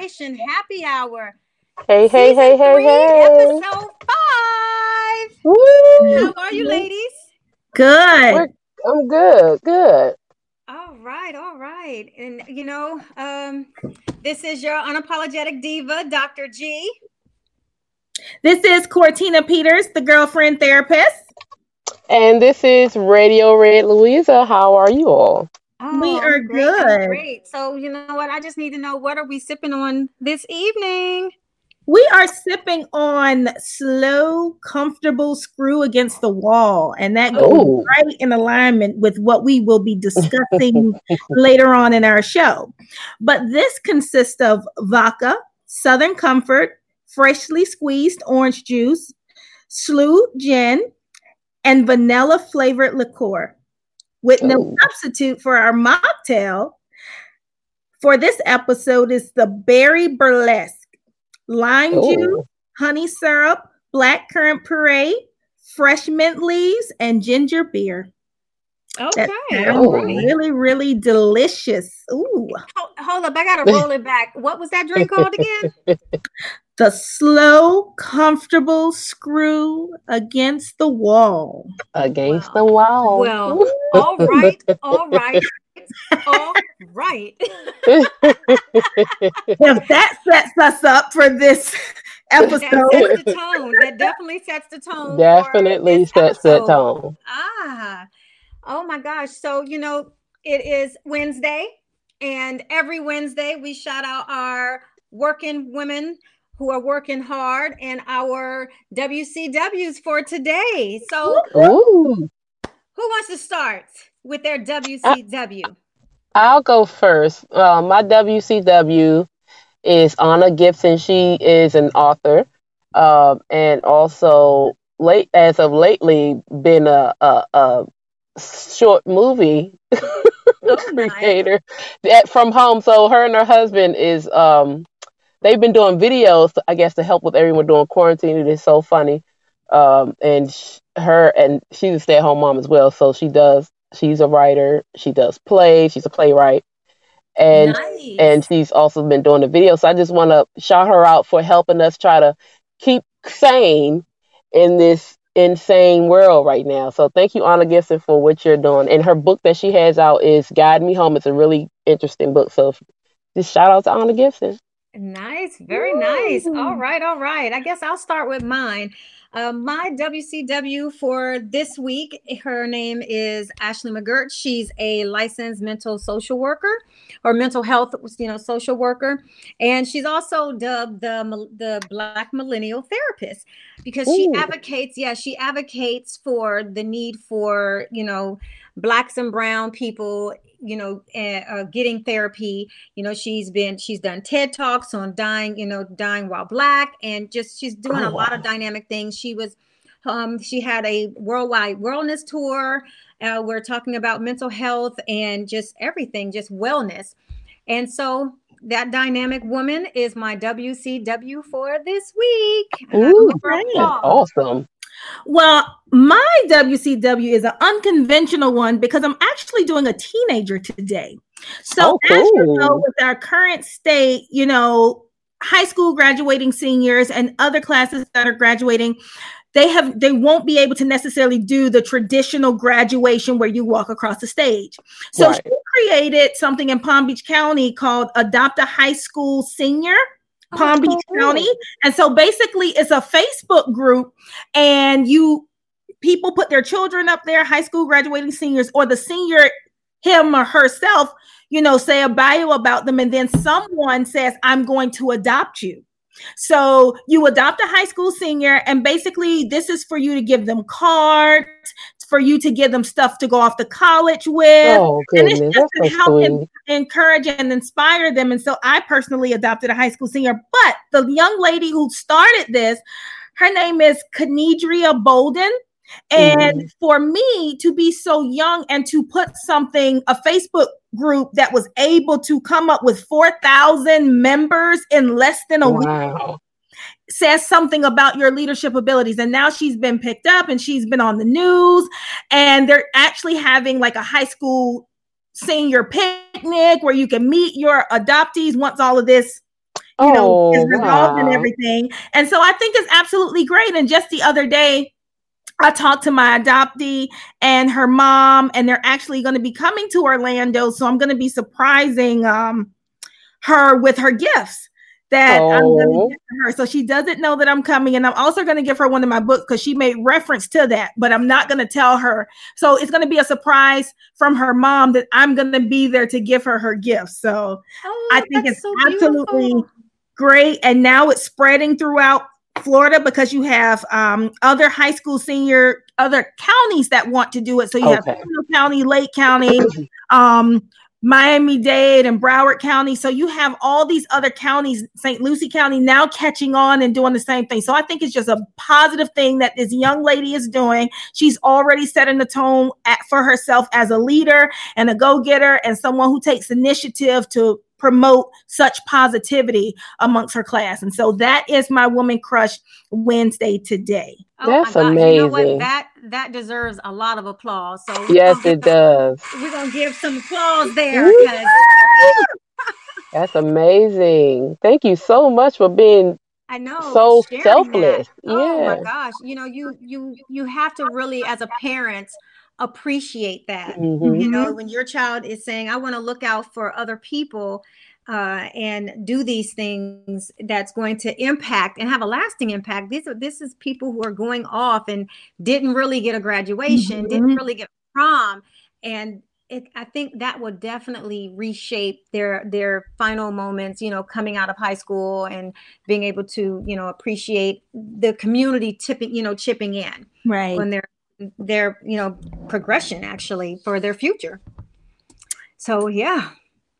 Herspiration Happy Hour. Hey, hey, hey, hey, three, hey. Episode five. Woo! How are you, ladies? Good. We're- I'm good, good. All right, all right. And you know, um, this is your unapologetic diva, Dr. G. This is Cortina Peters, the girlfriend therapist. And this is Radio Red Louisa. How are you all? We Oh, are great, good. Great. So you know what? I just need to know what are we sipping on this evening? We are sipping on slow, comfortable screw against the wall, and that goes Ooh. right in alignment with what we will be discussing later on in our show. But this consists of vodka, Southern Comfort, freshly squeezed orange juice, sloe gin, and vanilla flavored liqueur. With no Ooh. substitute for our mocktail for this episode is the berry burlesque, lime oh. juice, honey syrup, black currant puree, fresh mint leaves, and ginger beer. Okay. That all sounds Ooh. right. really, really delicious. Ooh, Hold, hold up, I gotta roll it back. What was that drink called again? the slow, comfortable screw against the wall. Against Wow. the wall. Well, all right, all right, all right. If that sets us up for this That episode, sets the tone. That definitely sets the tone. Definitely sets the tone. Ah, oh my gosh. So, you know, it is Wednesday, and every Wednesday we shout out our working women who are working hard and our WCWs for today. So, Ooh. who wants to start with their WCW? I'll go first. Uh, my WCW is Anna Gibson. She is an author, um, and also late as of lately been a a, a short movie Oh, creator at, from home. So her and her husband is um, they've been doing videos, I guess, to help with everyone doing quarantine. It is so funny. Um, and sh- her and she's a stay at home mom as well. So she does. She's a writer. She does plays. She's a playwright, and nice. and she's also been doing the video. So I just want to shout her out for helping us try to keep sane in this insane world right now. So thank you, Anna Gibson, for what you're doing. And her book that she has out is Guide Me Home. It's a really interesting book. So just shout out to Anna Gibson. Nice, very nice. All right, all right. I guess I'll start with mine. Uh, my WCW for this week, her name is Ashley McGirt. She's a licensed mental social worker or mental health, you know, social worker, and she's also dubbed the the Black Millennial Therapist because she Ooh. advocates. Yeah, she advocates for the need for you know blacks and brown people, you know, uh, uh, getting therapy you know she's been she's done ted talks on dying you know dying while black and just she's doing Oh, a lot wow. of dynamic things she was um she had a worldwide wellness tour uh, we're talking about mental health and just everything just wellness and so that dynamic woman is my wcw for this week Ooh, looking great. Awesome. Well, my WCW is an unconventional one because I'm actually doing a teenager today. So, Oh, as you know, with our current state, you know, high school graduating seniors and other classes that are graduating, they have they won't be able to necessarily do the traditional graduation where you walk across the stage. So Right. she created something in Palm Beach County called Adopt a High School Senior. Oh, Palm Beach. County. And so basically it's a Facebook group and you people put their children up there, high school graduating seniors or the senior him or herself, you know, say a bio about them and then someone says I'm going to adopt you. So you adopt a high school senior, and basically, this is for you to give them cards, for you to give them stuff to go off to college with, Oh and it's just that's to so help sweet. encourage and inspire them. And so I personally adopted a high school senior, but the young lady who started this, her name is Kenedria Bolden. And mm-hmm. for me to be so young and to put something, a Facebook group that was able to come up with 4,000 members in less than a week Wow. Says something about your leadership abilities. And now she's been picked up and she's been on the news. And they're actually having like a high school senior picnic where you can meet your adoptees once all of this you know, is resolved wow. and everything. And so I think it's absolutely great. And just the other day, I talked to my adoptee and her mom, and they're actually going to be coming to Orlando. So I'm going to be surprising um, her with her gifts that oh. I'm going to give her. So she doesn't know that I'm coming. And I'm also going to give her one of my books because she made reference to that, but I'm not going to tell her. So it's going to be a surprise from her mom that I'm going to be there to give her her gift. So oh, I think it's so absolutely great. And now it's spreading throughout Florida because you have um, other high school senior, other counties that want to do it. So you okay. have County, Lake County, um, Miami Dade, and Broward County. So you have all these other counties, St. Lucie County, now catching on and doing the same thing. So I think it's just a positive thing that this young lady is doing. She's already setting the tone at, for herself as a leader and a go getter and someone who takes initiative to promote such positivity amongst her class. And so that is my woman crush Wednesday today. Oh That's amazing. You know what? That that deserves a lot of applause. So yes, it does. We're gonna give some applause there. That's amazing. Thank you so much for being I know so selfless. That. Oh yeah. my gosh. You know, you you you have to really as a parent appreciate that. Mm-hmm. You know, when your child is saying, I want to look out for other people uh, and do these things that's going to impact and have a lasting impact. These are this is people who are going off and didn't really get a graduation, mm-hmm. didn't really get prom, and it, I think that will definitely reshape their their final moments. You know, coming out of high school and being able to you know appreciate the community tipping you know chipping in right when they're their you know progression actually for their future. So yeah.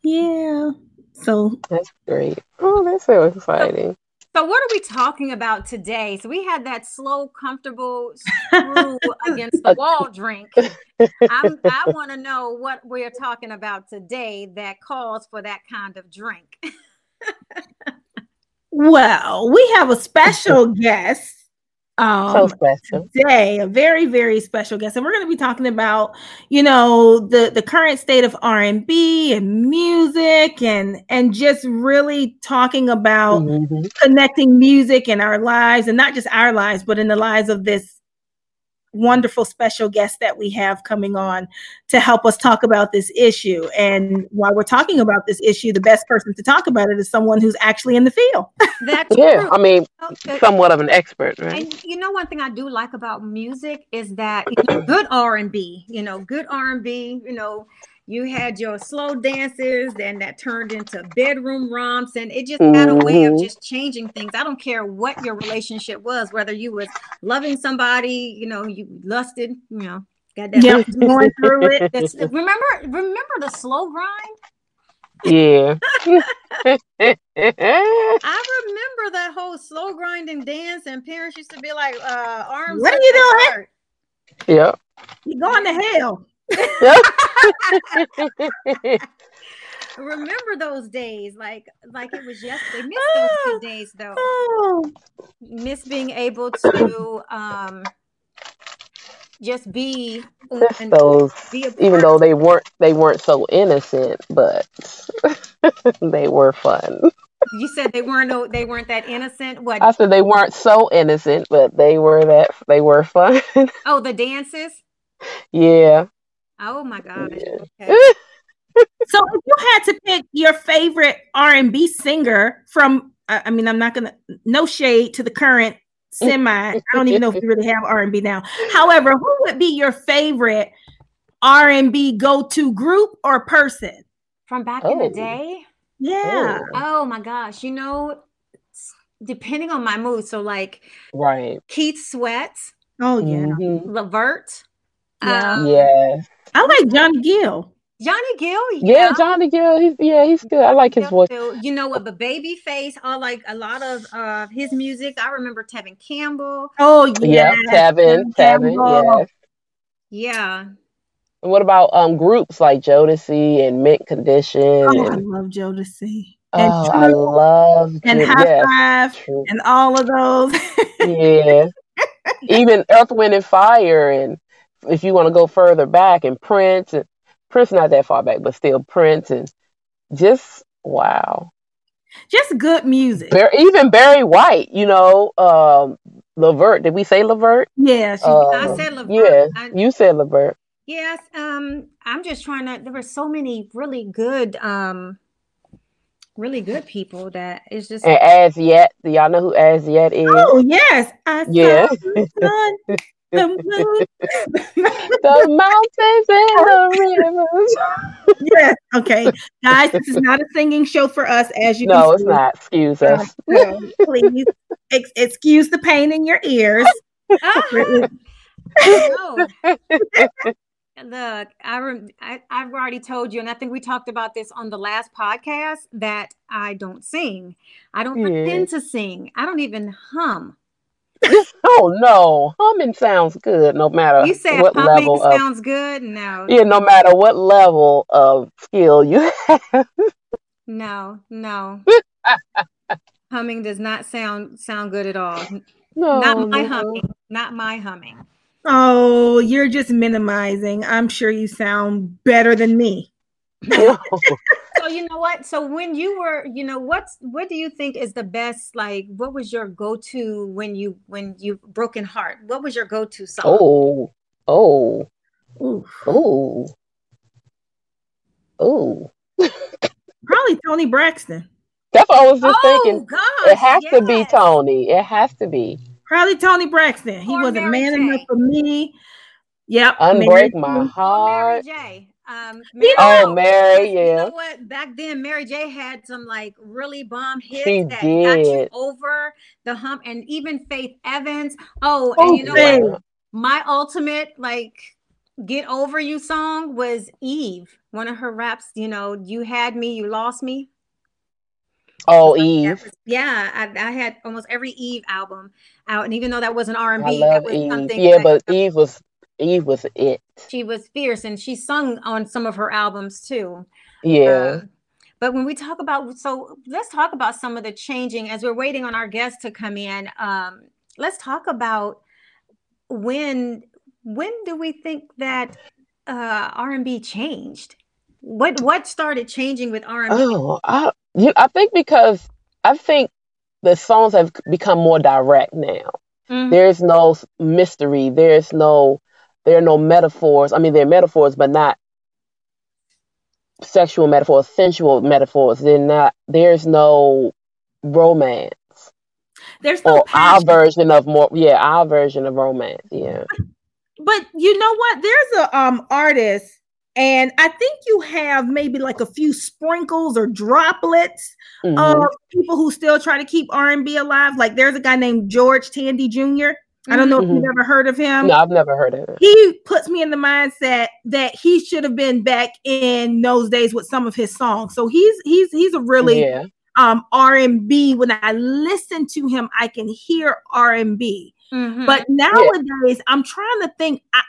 Yeah. So that's great. Oh that's so exciting. So, so what are we talking about today? So we had that slow comfortable screw against the wall drink. I'm, i want to know what we're talking about today that calls for that kind of drink. Well we have a special guest um, so special. today a very very special guest and we're going to be talking about you know the the current state of r&b and music and and just really talking about mm-hmm. connecting music in our lives and not just our lives but in the lives of this wonderful special guest that we have coming on to help us talk about this issue. And while we're talking about this issue, the best person to talk about it is someone who's actually in the field. That's yeah, true. I mean, oh, okay. somewhat of an expert, right? And you know, one thing I do like about music is that you know, good R and B, you know, good R and B, you know, you had your slow dances and that turned into bedroom romps and it just had a way of mm-hmm. just changing things. I don't care what your relationship was whether you was loving somebody you know you lusted you know got that yep. going through it. That's, remember remember the slow grind? Yeah. I remember that whole slow grinding dance and parents used to be like uh arms what are you doing? yep. You're going to hell Remember those days, like like it was yesterday. Miss those good days though. Oh. Miss being able to um just be miss those be even though they weren't they weren't so innocent, but they were fun. You said they weren't no, they weren't that innocent. What I said they weren't so innocent, but they were that they were fun. oh, the dances. Yeah. Oh my gosh. Okay. so if you had to pick your favorite R&B singer from I mean I'm not going to no shade to the current semi I don't even know if we really have R&B now. However, who would be your favorite R&B go-to group or person from back oh. in the oh. day? Yeah. Oh. oh my gosh, you know depending on my mood so like right. Keith Sweat. Oh yeah. Mm-hmm. Levert. Yeah. Um, yes. I like Johnny Gill. Johnny Gill, yeah. yeah, Johnny Gill. He's yeah, he's good. I like his voice. You know what? The Babyface. I like a lot of uh, his music. I remember Tevin Campbell. Oh yeah, yeah Tevin, Tevin, yes. Yeah. And what about um groups like Jodeci and Mint Condition? Oh, and... I love Jodeci. and Oh, I True love and Jim. High Yes, Five true. and all of those. Yeah. Even Earth, Wind, and Fire, and if you want to go further back, and Prince, and Prince not that far back, but still Prince, and just wow. Just good music. Bar- even Barry White, you know, um, Levert. Did we say Levert? Yeah, she, I Um, said Levert. yeah, I- you said Levert. Yes, um, I'm just trying to. There were so many really good, um, really good people that it's just. And As Yet, do y'all know who As Yet is? Oh yes, I Yeah. the sun, the mountains and the rivers. yes. Okay, guys, this is not a singing show for us, as you No, can it's see. not. Excuse Um, us. so please ex- excuse the pain in your ears. No. Look, I, rem- I I've already told you, and I think we talked about this on the last podcast that I don't sing. I don't Yeah. pretend to sing. I don't even hum. Oh no, humming sounds good no matter You said what humming level of sounds good? No, yeah, no matter what level of skill you have. no, no. humming does not sound sound good at all. No, not my no. humming. Not my humming. Oh, you're just minimizing. I'm sure you sound better than me. No. So you know what? So when you were, you know, what's what do you think is the best? Like, what was your go-to when you when you broken heart? What was your go-to song? Oh, oh, Ooh, oh, oh. probably Toni Braxton. That's what I was just Oh, thinking. gosh, It has to be. Toni. It has to be. Probably Toni Braxton. He wasn't Mary man J. enough for me. Yep. Unbreak Mary my J. Oh, Mary heart. J. Um, You Oh, Mary, You know yeah. what? Back then, Mary J had some like really bomb hits She that got you did. over the hump, and even Faith Evans. Oh, Oh, and you know Faith. what? My ultimate like get over you song was Eve. One of her raps. You know, you had me, you lost me. Oh, That Eve. was- yeah, I, I had almost every Eve album out, and even though that wasn't R and B, that was Eve. something. Yeah, that- but Eve was Eve was it. she was fierce, and she sung on some of her albums too. Yeah. Um, but when we talk about, so let's talk about some of the changing as we're waiting on our guests to come in. Um, let's talk about when when do we think that uh, R and B changed? What what started changing with R and B? Oh, I you, I think because I think the songs have become more direct now. Mhm. There's no mystery. There's no there are no metaphors. I mean, they're metaphors, but not sexual metaphors, sensual metaphors. They're not. There's no romance There's no or our version of more. Yeah, our version of romance. Yeah. but you know what? There's a um artist, and I think you have maybe like a few sprinkles or droplets Mhm. of people who still try to keep R and B alive. Like there's a guy named George Tandy Jr. I don't know if you've Mhm. ever heard of him. No, I've never heard of it. He puts me in the mindset that he should have been back in those days with some of his songs. So he's he's he's a really Yeah. um R&B. When I listen to him, I can hear R&B. Mhm. But nowadays, I'm trying to think. I,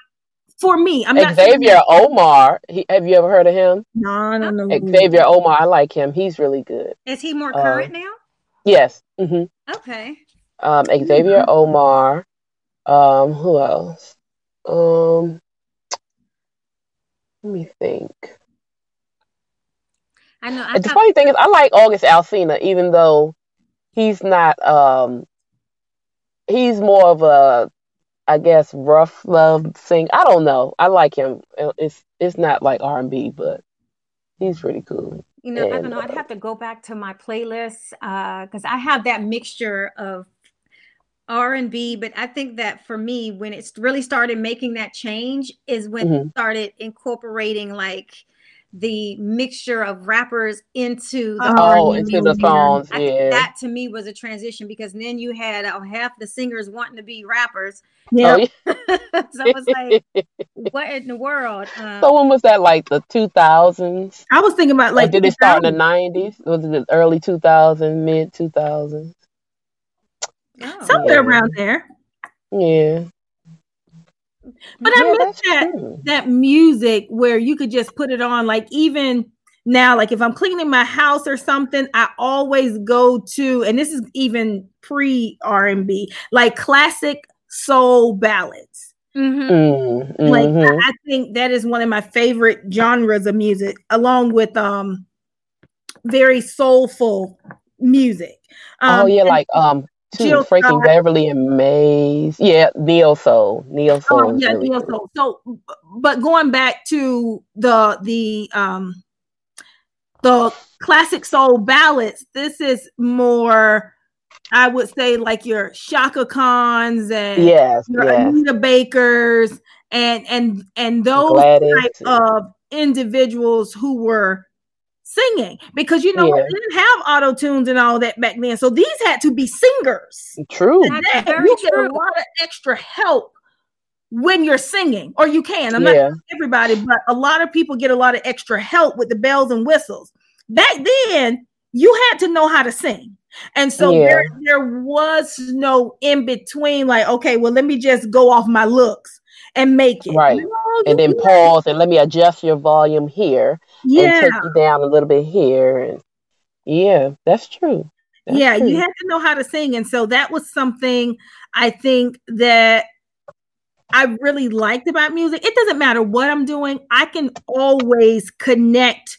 for me, I'm not saying Xavier Omar. He, have you ever heard of him? No, I don't know. who- Xavier Omar. I like him. He's really good. is he more uh, current now? Yes. hmm Okay. Um, Xavier Omar. Um, who else? Um, let me think. I know. I the funny thing is, I like August Alsina, even though he's not. Um, he's more of a, I guess, rough love sing. I don't know. I like him. Uh, It's it's not like R and B, but he's pretty cool. you know, I don't and, know. I'd uh, have to go back to my playlists uh, because I have that mixture of R and B. But I think that for me, when it's really started making that change, is when it Mhm. started incorporating like the mixture of rappers into the Oh, into the songs, I think yeah. that to me was a transition because then you had uh, half the singers wanting to be rappers. Yeah. Oh, yeah. so I was like, what in the world? Um, So when was that? Like the two thousands? I was thinking about Like, like did it start in the nineties? Was it the early two thousand, mid two thousands? Oh. somewhere Yeah. around there. Yeah. But I Yeah, miss that true. that music where you could just put it on, like even now like if i'm cleaning my house or something i always go to and this is even pre r&b like classic soul ballads Mm-hmm. Mm, like I. I think that is one of my favorite genres of music along with um very soulful music um oh yeah, and- like um, two Jill Frankie Scott. Beverly and Maze. Yeah, neo soul, neo soul. Oh yeah, really neo soul. So, but going back to the the um the classic soul ballads, this is more, I would say, like your Chaka Khans and Yes, your yes. Anita Bakers and and and those Gladys. type of individuals who were singing because you know Yeah. they didn't have auto tunes and all that back then. So these had to be singers. True. That's very you get a lot of extra help when you're singing, or you can. I'm not everybody, but a lot of people get a lot of extra help with the bells and whistles. Back then, you had to know how to sing. And so Yeah. there, there was no in between, like, okay, well, let me just go off my looks and make it. Right. No, And then pause and let me adjust your volume here and yeah, take you down a little bit here. And yeah, that's true. That's yeah, true. you have to know how to sing. And so that was something I think that I really liked about music. It doesn't matter what I'm doing, I can always connect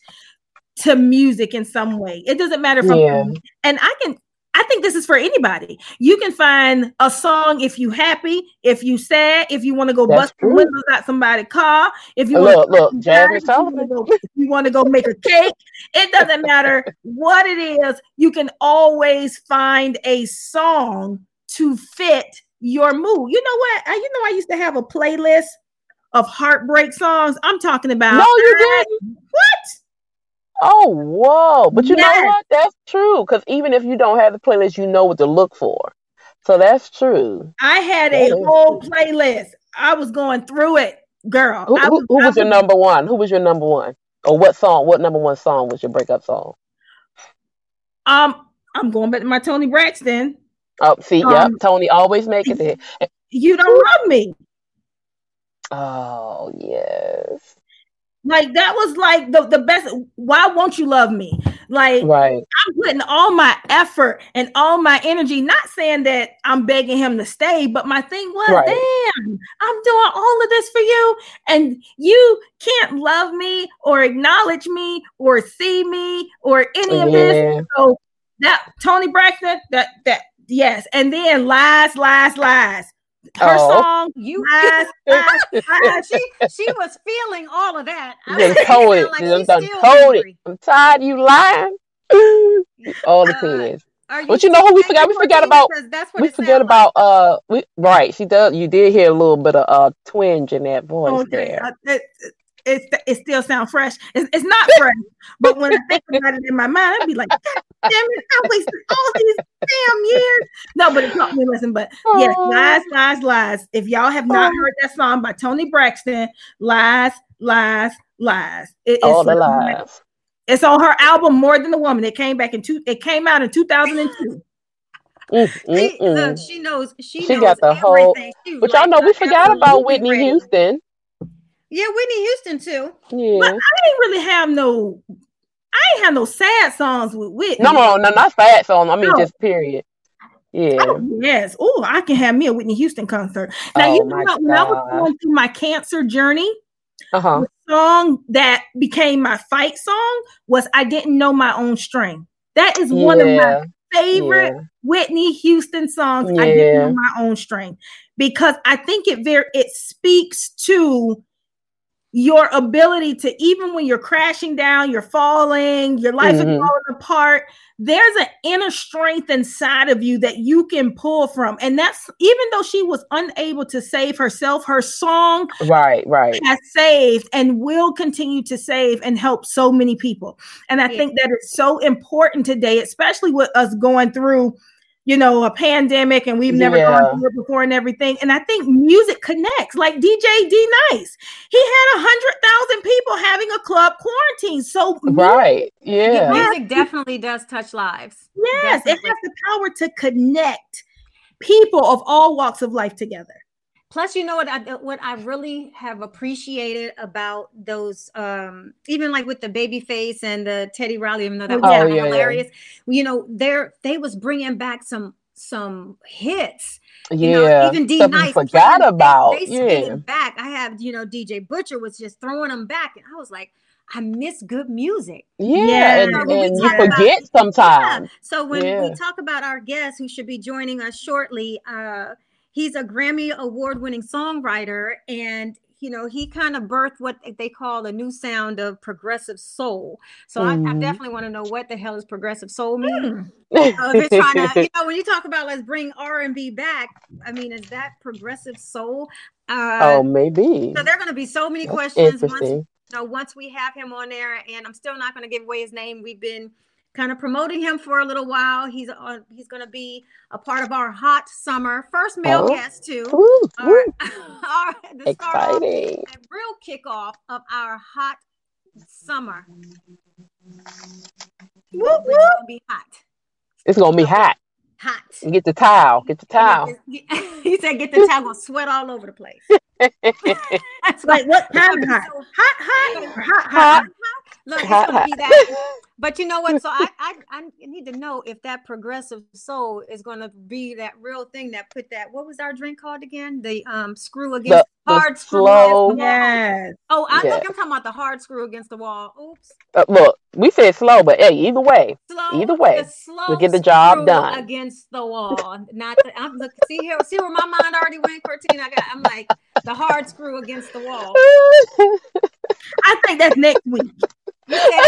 to music in some way. It doesn't matter if Yeah. I'm and I can I think this is for anybody. You can find a song if you happy, if you sad, if you want to go That's bust true. windows out somebody's car, if you want look, Jazmine if you wanna Sullivan. go- you want to go make a cake. It doesn't matter what it is. You can always find a song to fit your mood. You know what? I, you know, I used to have a playlist of heartbreak songs. I'm talking about. No, you didn't. What? Oh, whoa. But you Yes. know what? That's true. Because even if you don't have the playlist, you know what to look for. So that's true. I had That a whole true. playlist. I was going through it, girl. Who, who, who I was your number one? Who was your number one? Or what song? What number one song was your breakup song? Um, I'm going back to my Toni Braxton. Oh, see. Um, Toni always make it. You don't love me. Oh, yes. Like that was like the, the best. Why won't you love me? Like Right. I'm putting all my effort and all my energy, not saying that I'm begging him to stay, but my thing was, Right. damn, I'm doing all of this for you, and you can't love me or acknowledge me or see me or any of this. So that Toni Braxton, that that yes, and then lies, lies, lies. Her Oh. song, You she she was feeling all of that. I Done was thinking told it. like Done she's done still told it. angry. I'm tired you lying. All the Uh, kids. Are But you know who we forgot? We for forgot about- that's what We forget sound about uh we right, she does you did hear a little bit of uh twinge in that voice Okay, there. it, it, it, it still sounds fresh. It's, it's not fresh, but when I think about it in my mind, I'd be like, God damn it, I wasted all these damn years. No, but it taught me a lesson. But yes, Oh. lies, lies, lies. If y'all have not Oh. heard that song by Toni Braxton, lies, lies, lies. It is All the like- lies. It's on her album More Than a Woman. It came back in two. It came out in 2002. Mm, She, mm, look, mm. she knows. She, She knows got the whole- She But y'all know we forgot about Whitney. Houston. Yeah, Whitney Houston too. Yeah. But I ain't really have no. I ain't have no sad songs with Whitney. No, no, no, not sad songs. I mean No. just period. Yeah. Oh yes. Oh, I can have me a Whitney Houston concert. Now Oh, you my know when I was going through my cancer journey, Uh-huh. the song that became my fight song was I didn't know my own strength. That is one of my favorite Yeah. Whitney Houston songs. I didn't know my own strength because I think it very it speaks to your ability to even when you're crashing down, you're falling, your life is Mhm. falling apart. There's an inner strength inside of you that you can pull from, and that's even though she was unable to save herself, her song Right, right. has saved and will continue to save and help so many people. And I Yeah. think that is so important today, especially with us going through, you know, a pandemic and we've never Yeah. gone through it before and everything. And I think music connects, like DJ D Nice. He had a hundred thousand people having a club quarantine. So Right. Yeah, Yeah. music definitely does touch lives. yes, it has the power to connect people of all walks of life together. Plus, you know what I what I really have appreciated about those, um, even like with the Babyface and the Teddy Riley, even though that Oh, was Oh, yeah, yeah. hilarious. You know, they're they was bringing back some some hits. You Yeah, know, even D Nice forgot playing- about. They, they yeah, back. I have you know DJ Butcher was just throwing them back, and I was like, I miss good music. yeah, Yeah. and, and you talk about- forget Yeah. sometimes. So when Yeah. we talk about our guest who should be joining us shortly, uh, he's a Grammy award-winning songwriter, and you know he kind of birthed what they call a new sound of progressive soul. So I, I Mhm. definitely want to know what the hell is progressive soul mean? If it's trying to, you know, when you talk about let's bring R and B back, I mean, is that progressive soul? Uh, oh, maybe. so there are going to be so many That's questions once you know, once we have him on there, and I'm still not going to give away his name. We've been kind of promoting him for a little while. He's on. He's going to be a part of our hot summer first male Oh. guest too. Woo, Our, woo, our, the start off, exciting. real kickoff of our hot summer. Whoop, It's going to be hot, It's gonna be hot. hot. Get the towel. Get the towel. he said, "Get the towel. Gonna sweat all over the place." That's Like what it's kind of hot? Hot, hot, hot, hot. Look, it's Hot, gonna hot. be that. But you know what? So I, I I need to know if that progressive soul is gonna be that real thing that put that. What was our drink called again? The um screw against the hard screw slow- against the wall. Yes. Oh, I Yeah. think I'm talking about the hard screw against the wall. Oops. Uh, look, we said slow, but hey, either way, Slow. Either way, slow get the job done. against the wall. Not. The, I'm look. See here. See where my mind already went, Cortina. I got. I'm like the hard screw against the wall. I think that's next week. You said,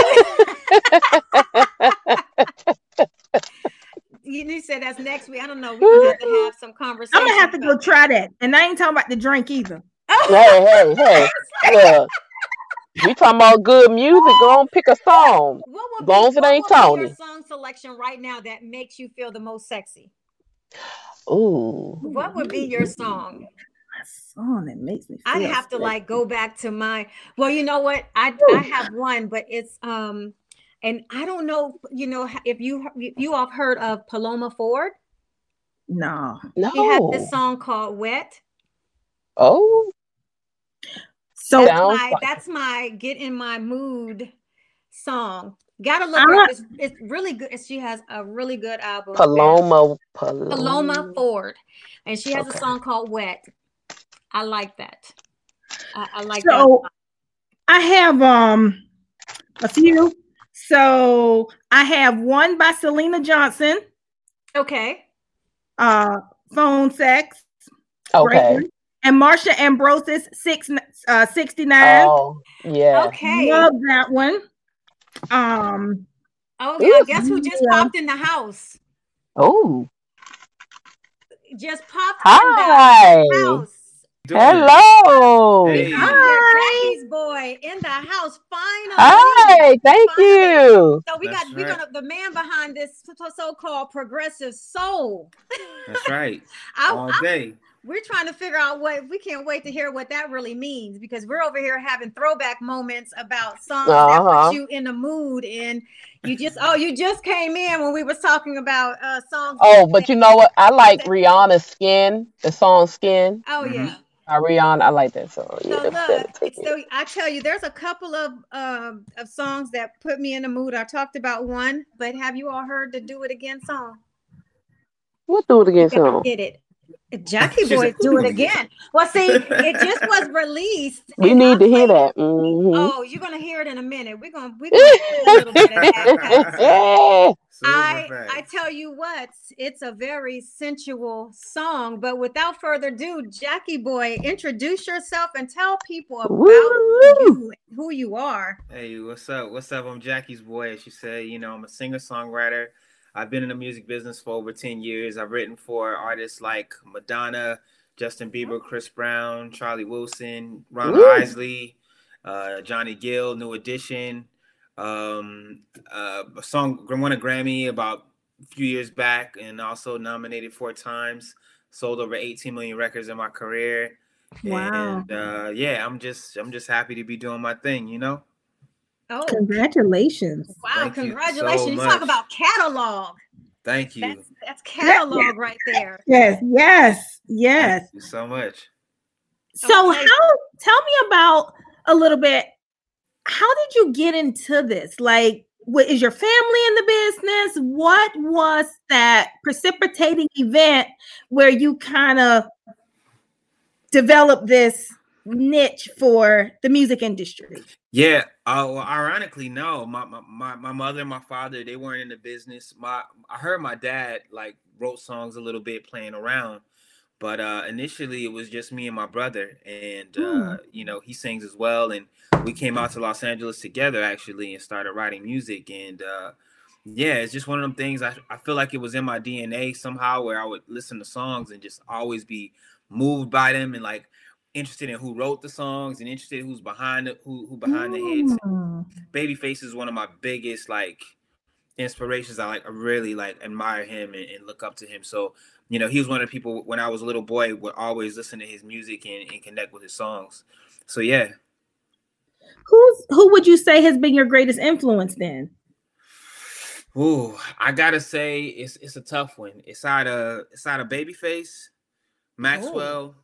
you you said that's next week. I don't know. We're gonna have to have some conversation. I'm gonna have to go try that. And I ain't talking about the drink either. Oh. hey, hey, hey, look. We talking about good music. Go on, pick a song. What would Long be, as it what ain't would your Toni. song selection right now that makes you feel the most sexy? Ooh, What would be your song? A song that makes me. I'd feel have to like go back to my. Well, you know what? I I have one, but it's um, and I don't know. You know if you if you all heard of Paloma Ford? No. no. She has this song called "Wet." Oh, So That's my like- that's my get in my mood song. Gotta look I'm her not- up. It's, it's really good. She has a really good album. Paloma, Paloma. Paloma Ford, and she has a song called "Wet." I like that. I, I like that. so I have um a few. So I have one by Selena Johnson, Okay. uh, phone sex. Okay. one. And Marsha Ambrosius six uh 69. Oh, yeah. Okay. Love that one. Um Oh yeah. Ooh, Guess who just yeah. popped in the house? Oh, Just popped hi. in the house. Doing? Hello. Hey. Hi. Jackie's boy in the house finally. Hi. Thank you. So we That's got we're right. gonna the man behind this so called progressive soul. That's right. I, All I- day. we're trying to figure out what we can't wait to hear what that really means because we're over here having throwback moments about songs that Uh-huh. put you in the mood and you just oh you just came in when we was talking about uh songs. Oh, but you know what? I like Rihanna's Skin, the song Skin. oh yeah. Uh, Rihanna, I like that song. So that's look, so I tell you, there's a couple of um of songs that put me in the mood. I talked about one, but have you all heard the "Do It Again" song? We'll do it again song? Get it? Jackie She Boy, do it again. Well, see, it just was released. We need to hear played- that. Mhm. Oh, you're gonna hear it in a minute. We're gonna we're gonna play a little bit of that. 'cause yeah. Silver I fact. I tell you what, it's a very sensual song. But without further ado, Jackie Boy, introduce yourself and tell people about you, who you are. Hey, what's up? What's up? I'm Jackie's boy. As she said, you know, I'm a singer songwriter. I've been in the music business for over 10 years. I've written for artists like Madonna, Justin Bieber, Chris Brown, Charlie Wilson, Ron Woo! Isley, uh, Johnny Gill, New Edition. Um, uh, a song won a Grammy about a few years back and also nominated four times. Sold over 18 million records in my career. Wow. And uh, yeah, I'm just I'm just happy to be doing my thing, you know. Oh, congratulations. wow! Thank you so Congratulations! You, talk about catalog. Thank you. That's that's catalog right there. Yes, yes, yes. Thank you so much. So okay. how tell me about a little bit how did you get into this? Like what is your family in the business? What was that precipitating event where you kind of developed this niche for the music industry? Yeah, uh, well, ironically, no. My, my my mother and my father they weren't in the business. My I heard my dad like wrote songs a little bit playing around, but uh, initially it was just me and my brother, and uh, mm. you know he sings as well, and we came out to Los Angeles together actually and started writing music, and uh, yeah, it's just one of them things. I I feel like it was in my DNA somehow where I would listen to songs and just always be moved by them and like interested in who wrote the songs and interested in who's behind the who who behind mm. the hits. Mm. Babyface is one of my biggest like inspirations. I like I really like admire him and, and, look up to him. So you know he was one of the people when I was a little boy would always listen to his music and, and connect with his songs. So yeah. Who's who would you say has been your greatest influence then? Ooh, I gotta say it's it's a tough one. It's out of it's out of Babyface, Maxwell,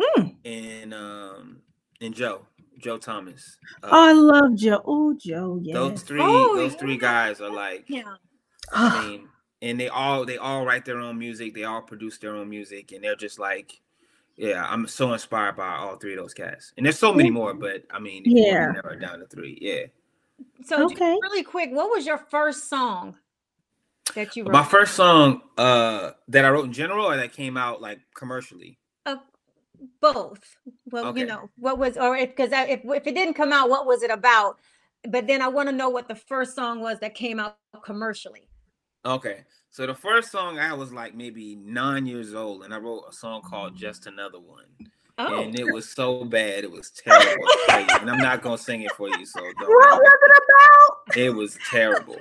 mm. and um and Joe. Joe Thomas. Uh, oh, I love Joe. Oh, Joe. Yeah. Those three, oh, those yeah. three guys are like, yeah. I mean, and they all they all write their own music. They all produce their own music, and they're just like, yeah, I'm so inspired by all three of those cats. And there's so many more, but I mean, yeah, never down to three. Yeah. So okay. really quick, what was your first song that you wrote? My first song uh that I wrote in general or that came out like commercially? Both. Well, okay. you know, what was or if because if if it didn't come out, what was it about? But then I want to know what the first song was that came out commercially. Okay. So the first song I was like maybe nine years old, and I wrote a song called "Just Another One," oh. and it was so bad, it was terrible. and I'm not gonna sing it for you, so don't. What was it about? It was terrible.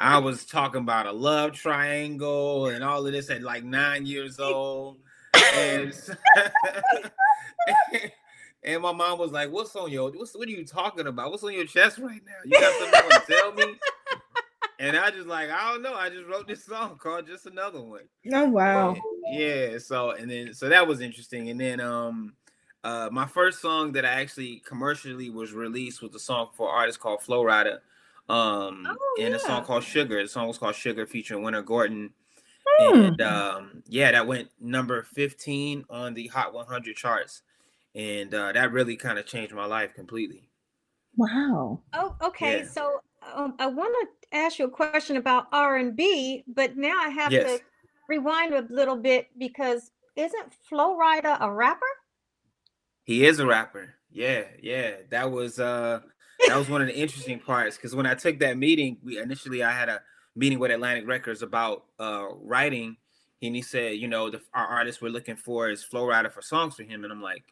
I was talking about a love triangle and all of this at like nine years old, and, and my mom was like, "What's on your? What's, what are you talking about? What's on your chest right now? You got something to tell me?" and I just like I don't know. I just wrote this song called "Just Another One." Oh wow! And, yeah. So and then so that was interesting. And then um, uh, my first song that I actually commercially was released was a song for an artist called Flo Rida, um, oh, and yeah. a song called Sugar. The song was called Sugar, featuring Wynter Gordon. Hmm. And um, yeah, that went number 15 on the Hot 100 charts, and uh, that really kind of changed my life completely. Wow. Oh, okay. Yeah. So um, I want to ask you a question about R and B, but now I have yes. to rewind a little bit because isn't Flo Rida a rapper? He is a rapper. Yeah, yeah. That was uh that was one of the interesting parts because when I took that meeting, we initially I had a meeting with Atlantic Records about uh writing, and he said, you know, the, our artist we're looking for is Flo Rida for songs for him, and I'm like,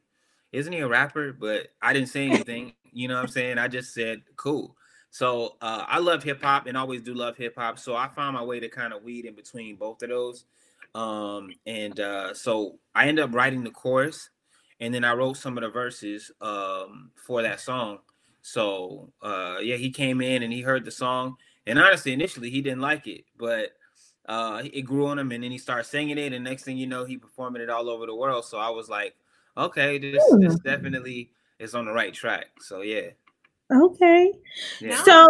isn't he a rapper? But I didn't say anything. you know what I'm saying? I just said, cool. So uh, I love hip hop and always do love hip hop. So I found my way to kind of weed in between both of those. Um, and uh, so I ended up writing the chorus, and then I wrote some of the verses um, for that song. So uh, yeah, he came in and he heard the song, and honestly, initially he didn't like it, but uh, it grew on him, and then he started singing it, and next thing you know, he performing it all over the world. So I was like, okay, this, this definitely is on the right track. So yeah. Okay. Yeah. So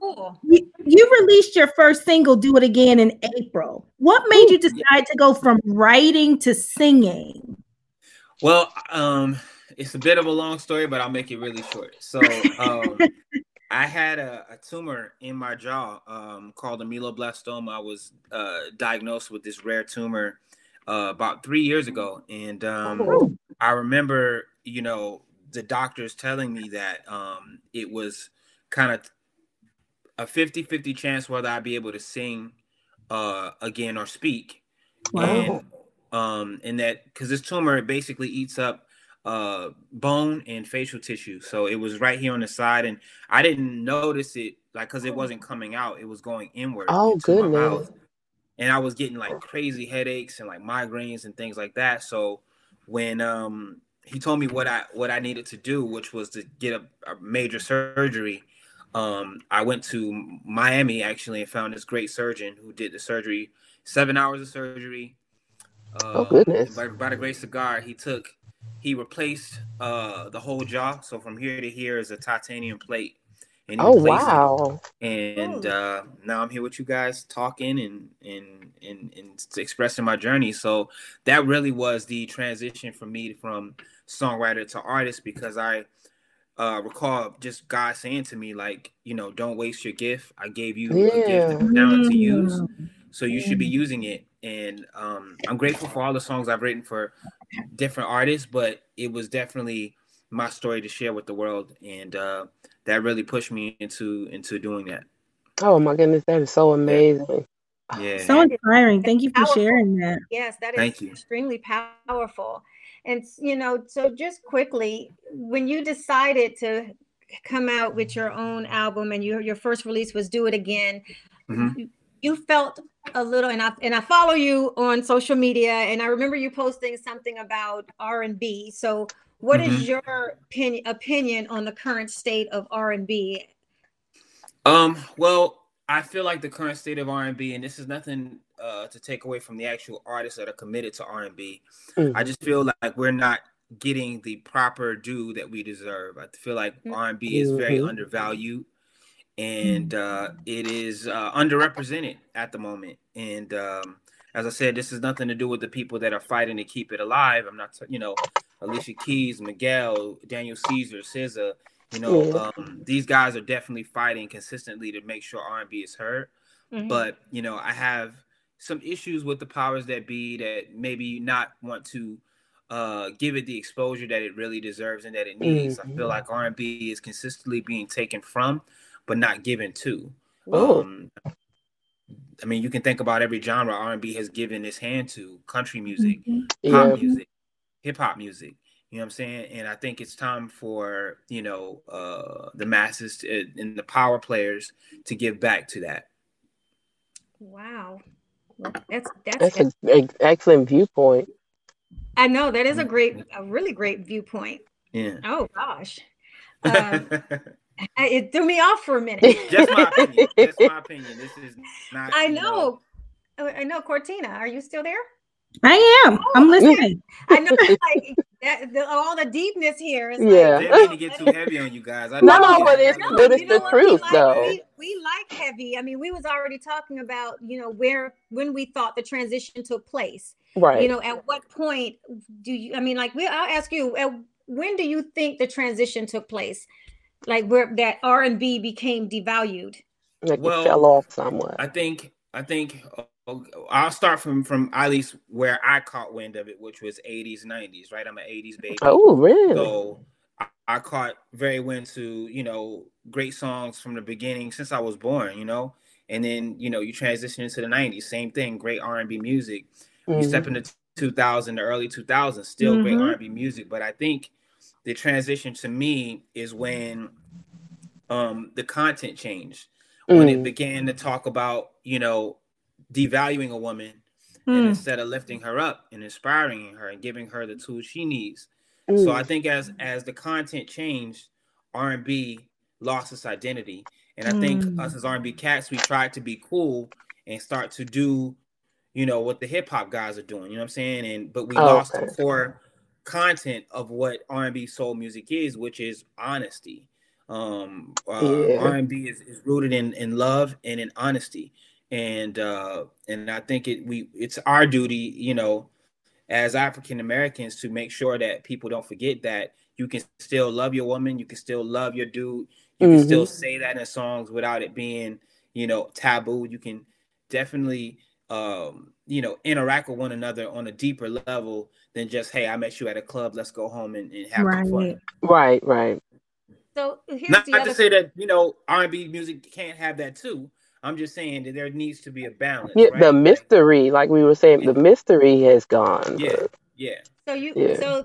cool. you, you, released your first single, Do It Again, in April. What made Ooh, you decide yeah. to go from writing to singing? Well, um, it's a bit of a long story, but I'll make it really short. So um, I had a, a, tumor in my jaw um, called ameloblastoma. I was uh, diagnosed with this rare tumor uh, about three years ago. And um, oh. I remember, you know, the doctors telling me that um, it was kind of a 50-50 chance whether I'd be able to sing uh, again or speak. Wow. And um, and that because this tumor basically eats up uh, bone and facial tissue. So it was right here on the side, and I didn't notice it like because it wasn't coming out; it was going inward. Oh, goodness! And I was getting like crazy headaches and like migraines and things like that. So when um he told me what I what I needed to do, which was to get a, a major surgery. Um, I went to Miami actually and found this great surgeon who did the surgery, seven hours of surgery. Uh, oh goodness! By, by, the grace of God, he took he replaced uh, the whole jaw. So from here to here is a titanium plate. And oh wow! It. And uh, now I'm here with you guys talking and and and and expressing my journey. So that really was the transition for me from songwriter to artist because I uh, recall just God saying to me like, you know, don't waste your gift. I gave you yeah. a gift and talent to use, so you should be using it. And um, I'm grateful for all the songs I've written for different artists, but it was definitely my story to share with the world, and uh, that really pushed me into into doing that. Oh my goodness, that is so amazing. Yeah, so inspiring. Thank you for sharing that. Yes, that is Thank you. extremely powerful. And you know, so just quickly, when you decided to come out with your own album and your your first release was "Do It Again," mm-hmm. you, you felt a little, and I and I follow you on social media, and I remember you posting something about R and B. So, what mm-hmm. is your opinion opinion on the current state of R and B? Um. Well, I feel like the current state of R and this is nothing uh, to take away from the actual artists that are committed to R and B. Mm-hmm. I just feel like we're not getting the proper due that we deserve. I feel like mm. R and B is very mm-hmm. undervalued and uh, it is uh, underrepresented at the moment. And um, as I said, this has nothing to do with the people that are fighting to keep it alive. I'm not, you know, Alicia Keys, Miguel, Daniel Caesar, SZA. You know, um, these guys are definitely fighting consistently to make sure R&B is heard. Mm-hmm. But you know, I have some issues with the powers that be that maybe not want to uh, give it the exposure that it really deserves and that it needs. Mm-hmm. I feel like R&B is consistently being taken from but not given to. Um, I mean, you can think about every genre R and B has given its hand to: country music, mm-hmm. pop yeah. music, hip hop music. You know what I'm saying? And I think it's time for you know uh, the masses to, and the power players to give back to that. Wow, that's that's, that's an excellent viewpoint. I know that is a great, a really great viewpoint. Yeah. Oh gosh. Um, it threw me off for a minute. Just my opinion. Just my opinion. This is not. I know. know. Oh, I know. Cortina, are you still there? I am. Oh, I'm listening. I know, like that, the, all the deepness here is. Yeah, like, didn't to get too heavy on you guys. I know, no, but it's, but it's the truth, like, though. We, we, like heavy. I mean, we was already talking about you know where when we thought the transition took place. Right. You know, at what point do you? I mean, like we, I'll ask you. At, when do you think the transition took place? Like where that R and B became devalued? Like well, it fell off somewhat. I think. I think. Uh, I'll start from from at least where I caught wind of it, which was 80s, 90s. Right, I'm an 80s baby. Oh, really? So I, I caught very wind to you know great songs from the beginning since I was born. You know, and then you know you transition into the 90s, same thing, great R and B music. Mm-hmm. You step into 2000, the early 2000s, still mm-hmm. great R and B music. But I think the transition to me is when um the content changed mm. when it mm. began to talk about you know devaluing a woman mm. and instead of lifting her up and inspiring her and giving her the tools she needs mm. so i think as as the content changed r&b lost its identity and i think mm. us as r&b cats we tried to be cool and start to do you know what the hip-hop guys are doing you know what i'm saying and but we oh, lost okay. the core content of what R&B soul music is, which is honesty. Um, uh, yeah. R&B is, is rooted in in love and in honesty, and uh, and I think it we it's our duty, you know, as African Americans to make sure that people don't forget that you can still love your woman, you can still love your dude, you mm-hmm. can still mm-hmm. say that in songs without it being, you know, taboo. You can definitely um, you know, interact with one another on a deeper level than just, hey, I met you at a club, let's go home and, and have right. fun. Right, right. So here's not, not to say that you know R&B music can't have that too. I'm just saying that there needs to be a balance. Yeah, right? the mystery, like we were saying, the mystery has gone. Yeah, but, yeah. So you, yeah. so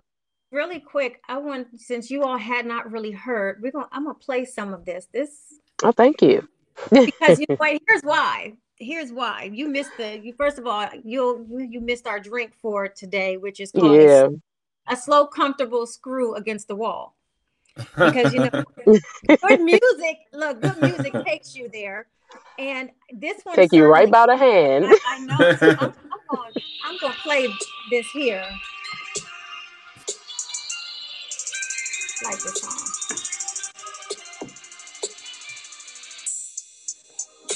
really quick, I want since you all had not really heard, we're gonna I'm gonna play some of this. This. Oh, thank you. because you know, wait, here's why here's why. You missed the you first of all you'll you missed our drink for today which is called yeah. a, a slow comfortable screw against the wall. Because you know good music look good music takes you there. And this one take you right by the hand. I, I know. So I'm, I'm, gonna, I'm gonna play this here. Like this song.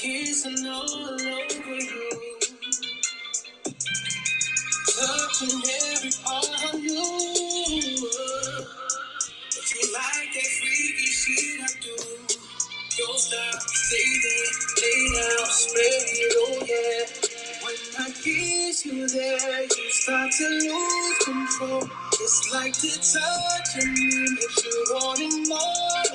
Kissing all over you. Touching every part of you. But you like that freaky shit I do. Don't stop, stay there, lay down, spread it, oh yeah. When I kiss you there, you start to lose control. It's like the touch of me makes you want it more.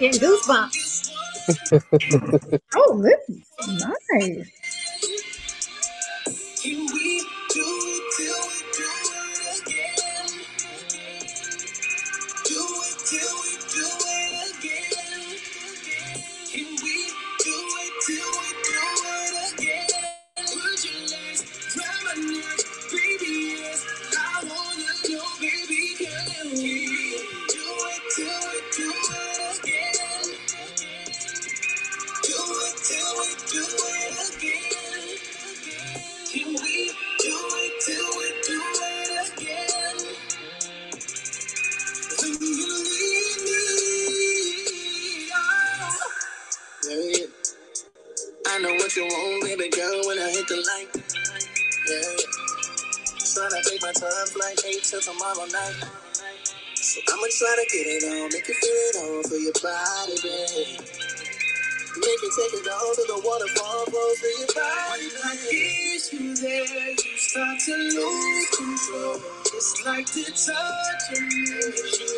Getting goosebumps. oh, this is nice. Tomorrow night. So I'ma try to get it on, make you feel it all for your body, babe. Make you take it all to the waterfall, flows through your body. When I kiss you there, you start to lose control. It's like the touch of me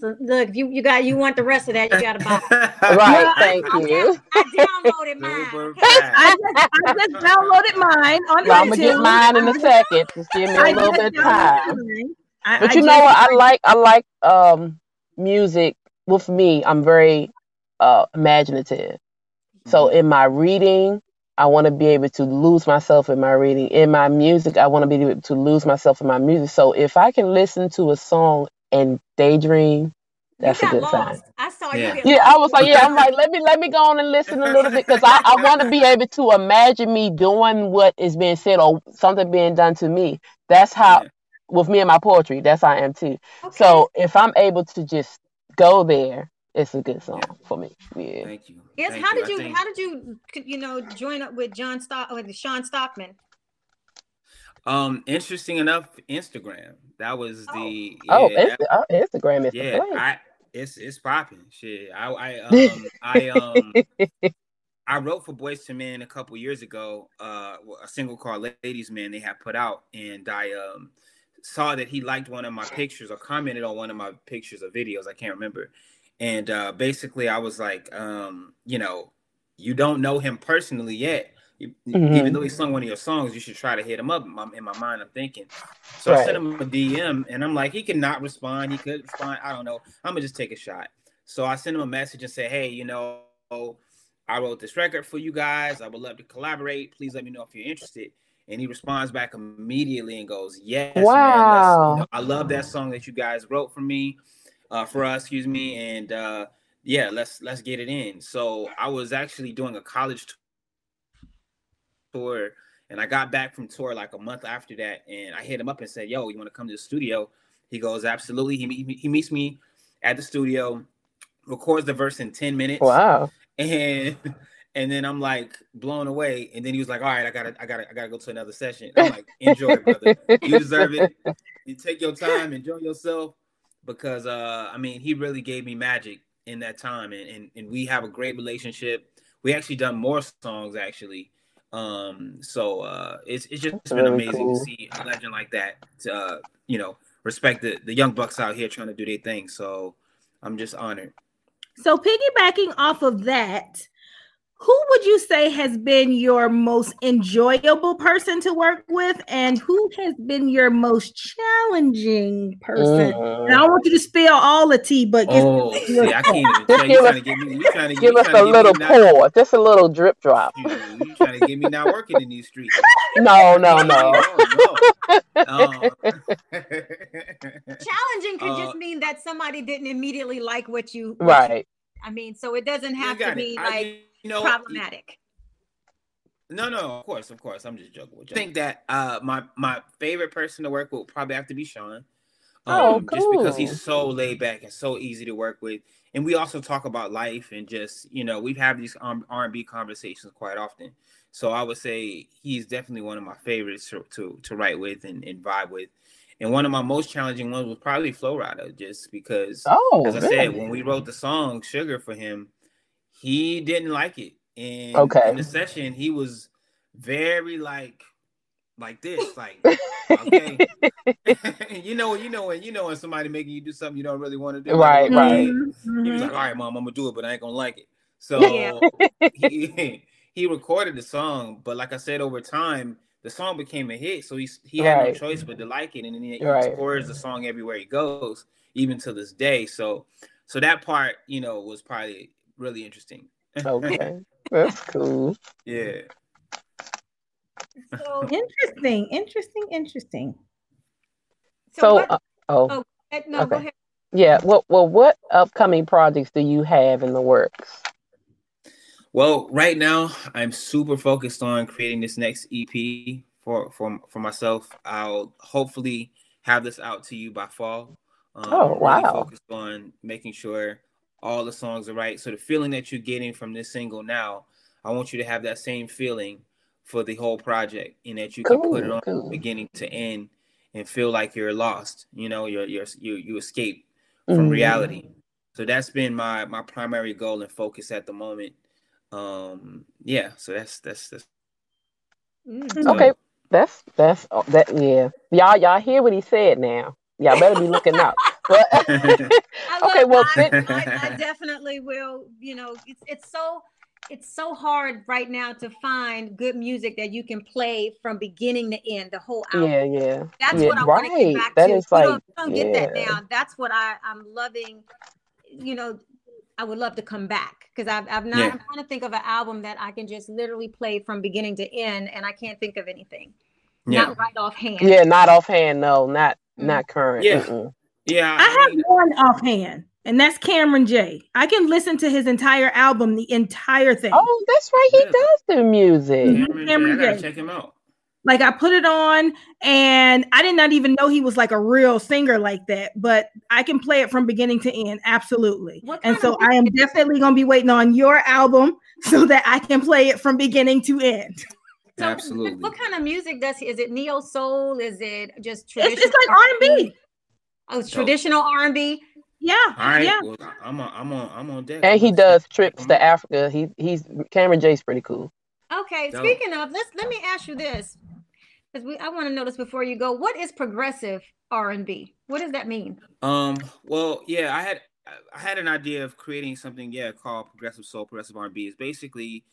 So look, if you you got you want the rest of that, you gotta buy. it. Right, I- thank I, you. I downloaded mine. Super okay? fast. I just, I just downloaded mine on Well, I'm gonna get mine in a second. Just give me a little bit of time. I- But I you know just- what? I like I like um music. With me, I'm very uh imaginative. So Mm-hmm. in my reading, I want to be able to lose myself in my reading. In my music, I want to be able to lose myself in my music. So if I can listen to a song and daydream, that's a got good sign. I saw Yeah. you. Yeah, lost. I was like, yeah, I'm like, let me let me go on and listen a little bit because I, I want to be able to imagine me doing what is being said or something being done to me. That's how Yeah. with me and my poetry, that's how I am too. Okay. So if I'm able to just go there, it's a good song for me. Yeah. Thank you. Yes. Thank How did I you? think- How did you? You know, join up with John Stock with Sean Stockman? Um, interesting enough, Instagram. That was the Oh, yeah, Insta- oh, Instagram is yeah, the. I it's it's popping. Shit, I I um I um I wrote for Boyz II Men a couple years ago. Uh, a single called "Ladies Man" they had put out, and I um saw that he liked one of my pictures or commented on one of my pictures or videos. I can't remember. And uh, basically, I was like, um, you know, you don't know him personally yet. Mhm. Even though he sung one of your songs, you should try to hit him up. In my, in my mind, I'm thinking. So I Right. sent him a DM, and I'm like, he cannot respond. He could respond. I don't know. I'm gonna just take a shot. So I sent him a message and said, hey, you know, I wrote this record for you guys. I would love to collaborate. Please let me know if you're interested. And he responds back immediately and goes, "Yes, man. Wow. you know, I love that song that you guys wrote for me, uh, for us, excuse me. And uh, yeah, let's let's get it in." So I was actually doing a college tour, and I got back from tour like a month after that, and I hit him up and said, "Yo, you want to come to the studio?" He goes, "Absolutely." He he meets me at the studio, records the verse in ten minutes Wow. and and then I'm like blown away. And then he was like, "All right, I gotta, I gotta, I gotta go to another session." I'm like, "Enjoy, brother. You deserve it. You take your time, enjoy yourself." Because uh, I mean, he really gave me magic in that time, and and, and we have a great relationship. We actually done more songs actually. Um, so uh, it's it's just That's been really amazing cool. to see a legend like that. To, uh, you know, respect the the young bucks out here trying to do their thing. So I'm just honored. So piggybacking off of that, who would you say has been your most enjoyable person to work with, and who has been your most challenging person? Mhm. And I don't want you to spill all the tea, but give Oh, see, I can't even Just. You give trying us- to get me? You trying to Give you us a little get me not- pour, just a little drip drop. You, you trying to gonna get me not working in these streets. No, no, no. Um, Challenging could Uh, just mean that somebody didn't immediately like what you. what you- Right. I mean, so it doesn't have to got it. be I- like you know, problematic. No, no, of course, of course. I'm just joking with you. I think that uh my my favorite person to work with would probably have to be Sean. Oh, cool. just because he's so laid back and so easy to work with. And we also talk about life and just, you know, we've these um, R&B conversations quite often. So I would say he's definitely one of my favorites to to, to write with and, and vibe with. And one of my most challenging ones was probably Flo Rida, just because Oh, as I really? said, when we wrote the song Sugar for him, he didn't like it. And Okay. in the session, he was very like like this, like okay. you know, you know when you know when somebody making you do something you don't really want to do. Right, Like, right. Mhm, He was like, all right, mom, I'm gonna do it, but I ain't gonna like it. So Yeah. he, he recorded the song, but like I said, over time, the song became a hit. So he he had Right. no choice but to like it, and then he Right. scores the song everywhere he goes, even to this day. So so that part, you know, was probably really interesting. Okay. That's cool. yeah. So, Interesting, interesting, interesting. so, So, what, uh, oh, oh, no, go okay. ahead. yeah. Well, well, what upcoming projects do you have in the works? Well, right now I'm super focused on creating this next EP for for for myself. I'll hopefully have this out to you by fall. Um, Oh, I'm really wow. Focused on making sure all the songs are right. So the feeling that you're getting from this single now, I want you to have that same feeling for the whole project, and that you can put it on cool. beginning to end and feel like you're lost. You know, you're you're you you escape from Mhm. reality. So that's been my my primary goal and focus at the moment. Um, yeah. So that's that's that's Mm. so- Okay, that's that's oh, that. Yeah, y'all y'all hear what he said now. Y'all better be looking out. But Okay, well, I, sit- I, I definitely will. You know, it's it's so it's so hard right now to find good music that you can play from beginning to end, the whole album. yeah, yeah, That's yeah, what I want to get back That to. is you like, don't, don't get that now. That's what I I'm loving. You know, I would love to come back because I've I've not. Yeah. I'm trying to think of an album that I can just literally play from beginning to end, and I can't think of anything. yeah. Not right offhand. yeah, not offhand. No, not Mm. not current. Yeah. Mm-mm. Yeah. I have mean, one offhand, and that's Cameron J. I can listen to his entire album, the entire thing. Oh, that's right. He Yeah. does do music. Cameron, Cameron J, I gotta J. check him out. Like I put it on, and I did not even know he was like a real singer like that. But I can play it from beginning to end, absolutely. And so I am definitely gonna be waiting on your album so that I can play it from beginning to end. So Absolutely. What kind of music does he? Is it neo soul? Is it just It's traditional? just like R and B. Oh, it's traditional R and B. Yeah, All right. yeah. Well, I'm on. I'm on. I'm on deck. And he does trips to. Africa. He he's Cameron J's pretty cool. Okay. Dope. Speaking of, let's let me ask you this, because we I want to know this before you go. What is progressive R and B? What does that mean? Um. Well, yeah. I had I had an idea of creating something. Yeah, called progressive soul, progressive R&B. Is basically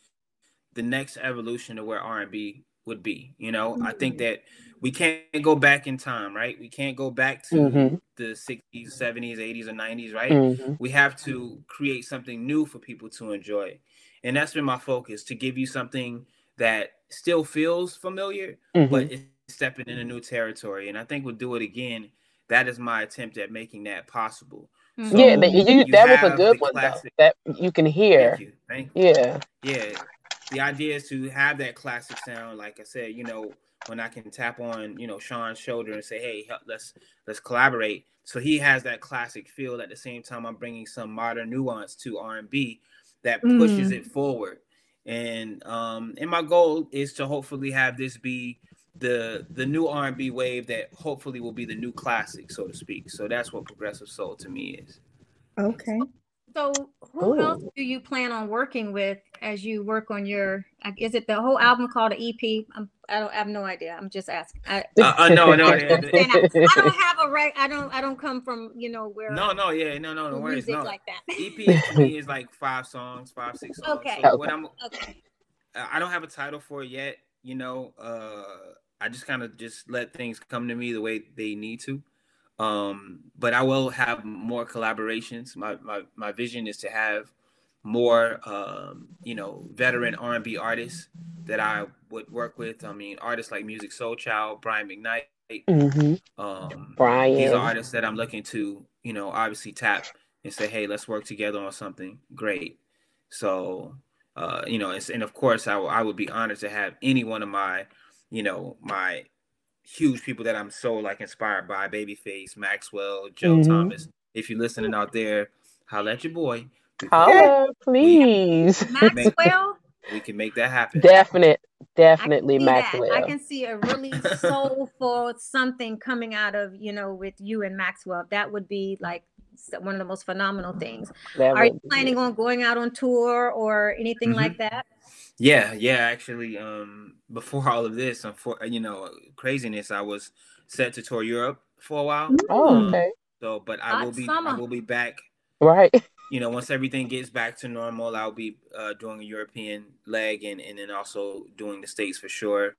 the next evolution of where R&B would be. You know, I Mm-hmm. think that we can't go back in time, right? We can't go back to Mhm. the 60s, 70s, 80s, or 90s, right? hmm we have to create something new for people to enjoy and that's been my focus to give you something that still feels familiar hmm but it's stepping in a new territory and i think we'll do it again that is my attempt at making that possible Mhm. So, yeah, that, you, you that was a good one classic- though. That you can hear. thank you thank Yeah. yeah the idea is to have that classic sound like i said you know when i can tap on you know sean's shoulder and say hey help, let's let's collaborate so he has that classic feel at the same time i'm bringing some modern nuance to r&b that pushes Mm. it forward and um and my goal is to hopefully have this be the the new r&b wave that hopefully will be the new classic so to speak so that's what progressive soul to me is Okay. So, who else do you plan on working with as you work on your? Is it the whole album called an EP? I'm, I don't I have no idea. I'm just asking. I, uh, uh, no no I don't have a right. I don't. I don't come from you know where no no yeah no no no worries music no like that. EP to me is like five songs, five six songs. Okay. So what Okay. I'm, okay. I don't have a title for it yet. You know, uh, I just kind of just let things come to me the way they need to. Um, but I will have more collaborations. My my my vision is to have more, um, you know, veteran R&B artists that I would work with. I mean, artists like Musiq Soulchild, Brian McKnight. hmm Um, Brian. these are artists that I'm looking to, you know, obviously tap and say, hey, let's work together on something great. So, uh, you know, it's, and of course, I, w- I would be honored to have any one of my, you know, my huge people that I'm so like inspired by, Babyface, Maxwell, Joe Mhm. Thomas. If you're listening out there, holla at your boy. We can, Holla, please. Maxwell. we can make that happen. Definite, definitely can see that. Maxwell. I can see a really soulful something coming out of you know with you and Maxwell. That would be like one of the most phenomenal things. That Are you would be planning it. on going out on tour or anything Mhm. like that? Yeah, yeah. Actually, um, before all of this, for you know, craziness, I was set to tour Europe for a while. Oh, Um. So, but I Hot will be, I will be back. Right. You know, once everything gets back to normal, I'll be uh, doing a European leg, and and then also doing the states for sure.